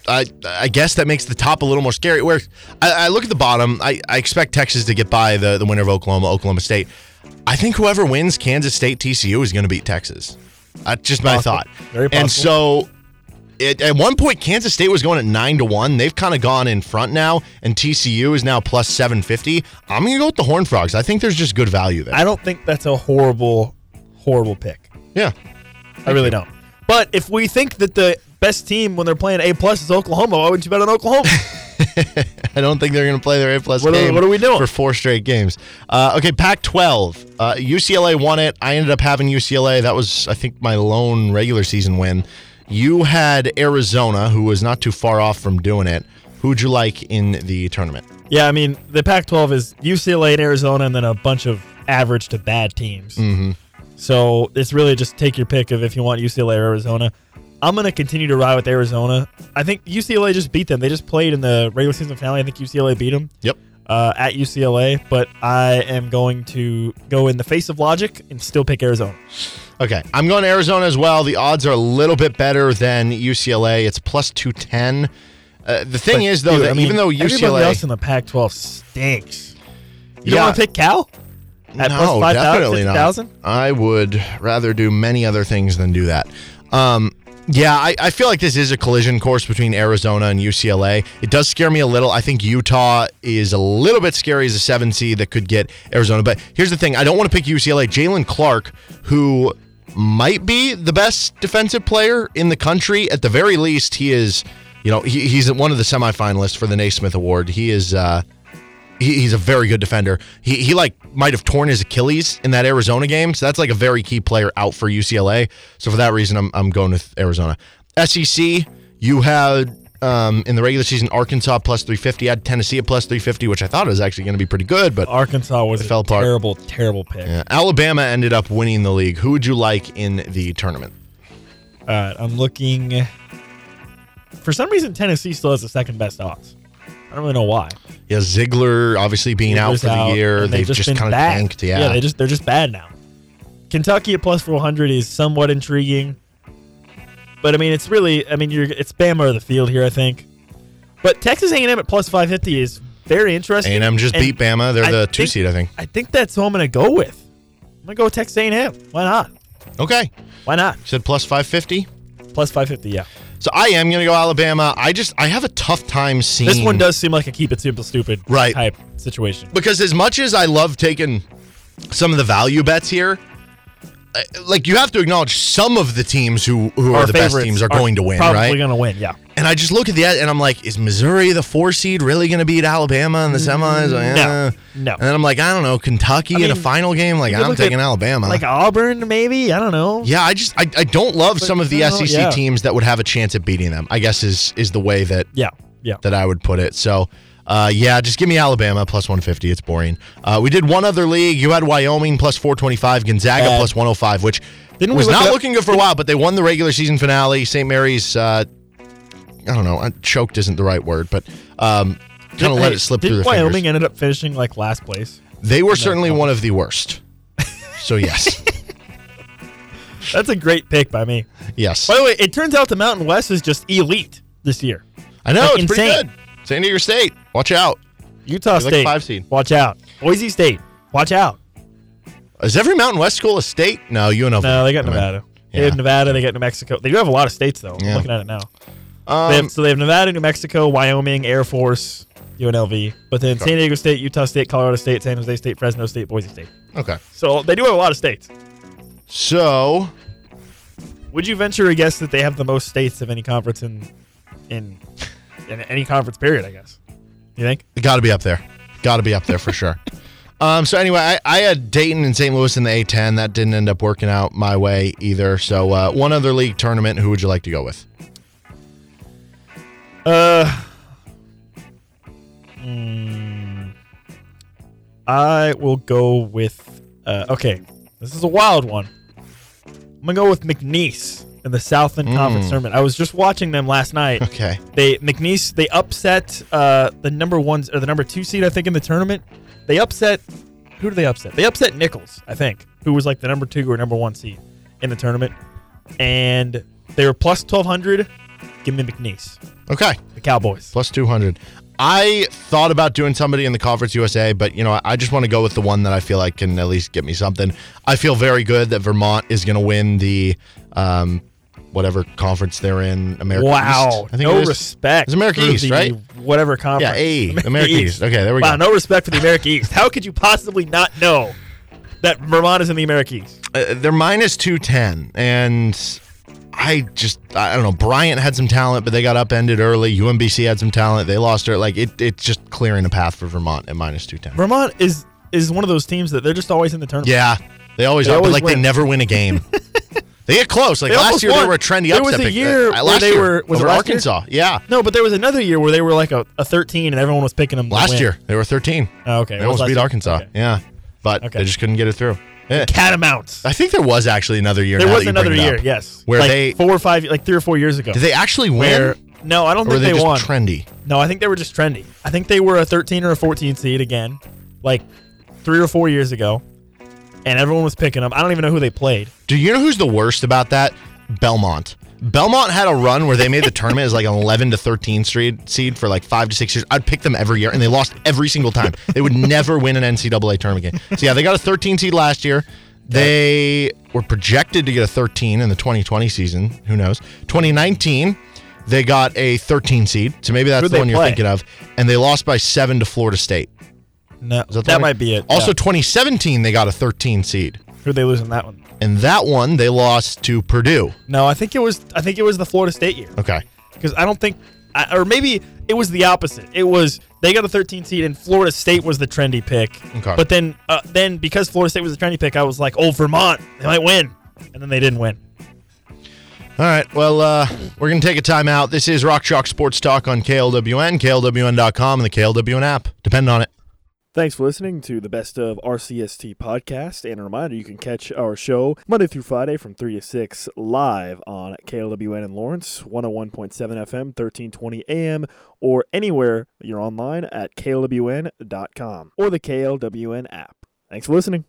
I I guess that makes the top a little more scary. Where I, I look at the bottom, I, I expect Texas to get by the, the winner of Oklahoma, Oklahoma State. I think whoever wins Kansas State TCU is going to beat Texas. That's just my Possible. thought. Very possible. And so it, at one point, Kansas State was going at nine to one. They've kind of gone in front now, and TCU is now plus seven fifty. I'm going to go with the Horn Frogs. I think there's just good value there. I don't think that's a horrible, horrible pick. yeah. I really don't. But if we think that the best team when they're playing A plus is Oklahoma, why wouldn't you bet on Oklahoma? I don't think they're going to play their A plus What are- game. what are we doing? for four straight games? Uh, okay, Pac-12. Uh, UCLA won it. I ended up having UCLA. That was, I think, my lone regular season win. You had Arizona, who was not too far off from doing it. Who'd you like in the tournament? Yeah, I mean the Pac-12 is UCLA and Arizona, and then a bunch of average to bad teams. Mm-hmm. So it's really just take your pick of if you want UCLA or Arizona. I'm gonna continue to ride with Arizona. I think UCLA just beat them. They just played in the regular season finale. I think UCLA beat them Yep. uh, at UCLA, but I am going to go in the face of logic and still pick Arizona. Okay, I'm going to Arizona as well. The odds are a little bit better than UCLA. It's plus 210. Uh, the thing But, is, though, dude, that I mean, even though UCLA everybody else in the Pac-12 stinks. You Yeah. don't want to pick Cal at no, plus 5,000, definitely not. 50,000? I would rather do many other things than do that. Um, Yeah, I, I feel like this is a collision course between Arizona and UCLA. It does scare me a little. I think Utah is a little bit scary as a seven seed that could get Arizona. But here's the thing: I don't want to pick UCLA. Jaylen Clark, who might be the best defensive player in the country, at the very least, he is. You know, he, he's one of the semifinalists for the Naismith Award. He is. Uh, he, he's a very good defender. He, he like might have torn his Achilles in that Arizona game, so that's like a very key player out for UCLA. So for that reason, I'm I'm going with Arizona. SEC, you had um, in the regular season Arkansas plus 350, had Tennessee at plus 350, which I thought was actually going to be pretty good, but Arkansas was fell apart. terrible, terrible pick. yeah. Alabama ended up winning the league. Who would you like in the tournament? All right, I'm looking. For some reason, Tennessee still has the second best odds. I don't really know why. Yeah, Zeigler obviously being out for the out, year. and They've just, been kind of tanked. Yeah. they just they're just bad now. Kentucky at plus 400 is somewhat intriguing, but I mean it's really I mean you're it's Bama or the field here I think, but Texas A&M at plus 550 is very interesting. A&M just and beat Bama. They're I the two think- seed, I think. I think that's who I'm going to go with. I'm going to go with Texas A&M. Why not? Okay. Why not? You said plus 550? Plus 550, yeah. So I am going to go Alabama. I just I have a tough time seeing This one does seem like a keep it simple, stupid Right. type situation. because as much as I love taking some of the value bets here, uh, like you have to acknowledge some of the teams who who are the best favorites teams are going to win, probably right? going to win, yeah. And I just look at the and I'm like, is Missouri the four seed really going to beat Alabama in the semis? No, Eh. no. And then I'm like, I don't know, Kentucky I in a final game. Like I'm look at, taking Alabama. Like Auburn, maybe? I don't know. yeah, I just I, I don't love some of the no, SEC yeah. teams that would have a chance at beating them. I guess is is the way that Yeah, yeah. that I would put it. So, uh, yeah, just give me Alabama plus 150. It's boring. Uh, we did one other league. You had Wyoming plus 425, Gonzaga plus 105, which Didn't was look not looking good for a while, but they won the regular season finale. St. Mary's, uh, I don't know, choked isn't the right word, but um, kind of let Hey, it slip through their Wyoming fingers. ended up finishing like last place? They were certainly one of the worst. So, yes. That's a great pick by me. yes. By the way, it turns out the Mountain West is just elite this year. I know, like it's pretty insane. good. San Diego State, watch out. Utah like State, five seed. watch out. Boise State, watch out. Is every Mountain West school a state? No, UNLV. No, they got I mean, Nevada. They yeah. have Nevada. They got New Mexico. They do have a lot of states though. Yeah. I'm looking at it now. Um, They have, so they have Nevada, New Mexico, Wyoming, Air Force, UNLV, but then San Diego State, Utah State, Colorado State, San Jose State, Fresno State, Boise State. okay. So they do have a lot of states. So, Would you venture a guess that they have the most states of any conference in in in any conference period? I guess. You think? Got to be up there. Got to be up there for sure. Um, so anyway, I, I had Dayton and St. Louis in the A10. That didn't end up working out my way either. So uh, one other league tournament. Who would you like to go with? Uh. mm, I will go with. Uh, okay, this is a wild one. I'm gonna go with McNeese in the Southland Conference tournament. I was just watching them last night. Okay. They McNeese they upset uh, the number one or the number two seed I think in the tournament. They upset who did they upset? They upset Nicholls I think, who was like the number two or number one seed in the tournament, and they were plus twelve hundred. Give me McNeese, Okay. the Cowboys. Plus 200. I thought about doing somebody in the Conference USA, but you know, I just want to go with the one that I feel like can at least get me something. I feel very good that Vermont is going to win the um, whatever conference they're in. America Wow, East. I think no it is. respect. It's America East, right? Whatever conference. Yeah, A, America East. Okay, there we wow, go. Wow, no respect for the America East. How could you possibly not know that Vermont is in the America East? uh, they're minus 210 and i just i don't know bryant had some talent but they got upended early umbc had some talent they lost her like it, it's just clearing a path for vermont at minus 210 Vermont is is one of those teams that they're just always in the tournament. yeah they always They are always but like they never win a game they get close like They last year won. they were a trendy There upset was a year Uh, where last they year, were- was it over last year? arkansas yeah No, but there was another year where they were like a, a 13 and everyone was picking them. to last win. year they were 13 Oh, okay. they What almost beat year? arkansas Okay. yeah but Okay. they just couldn't get it through Yeah. Catamounts. i think there was actually another year There was another year, up, yes. where like they four or five, like three or four years ago. did they actually win where no, I don't think they, they, just won. trendy No, I think they were just trendy. I think they were a 13 or a 14 seed again, like three or four years ago, and everyone was picking them. I don't even know who they played. Do you know who's the worst about that? Belmont. Belmont had a run where they made the tournament as like an 11 to 13 seed seed for like five to six years. I'd pick them every year, and they lost every single time. They would never win an NCAA tournament game. So yeah, they got a 13 seed last year. They were projected to get a 13 in the 2020 season. Who knows? 2019, they got a 13 seed. So maybe that's Who'd the they one you're play? thinking of. And they lost by seven to Florida State. No, Is the that, one? might be it. Also, yeah. 2017, they got a 13 seed. who are they losing that one? And that one, they lost to Purdue. No, I think it was. I think it was the Florida State year Okay. because I don't think, or maybe it was the opposite. It was they got a 13 seed and Florida State was the trendy pick. Okay. But then, uh, then because Florida State was the trendy pick, I was like, oh, Vermont, they might win, and then they didn't win. All right. Well, uh, we're going to take a timeout. This is Rock Chalk Sports Talk on KLWN, KLWN.com, and the KLWN app. Depend on it. Thanks for listening to the Best of RCST podcast. And a reminder, you can catch our show Monday through Friday from 3 to 6 live on KLWN in Lawrence, 101.7 FM, 1320 AM, or anywhere you're online at klwn.com or the KLWN app. Thanks for listening.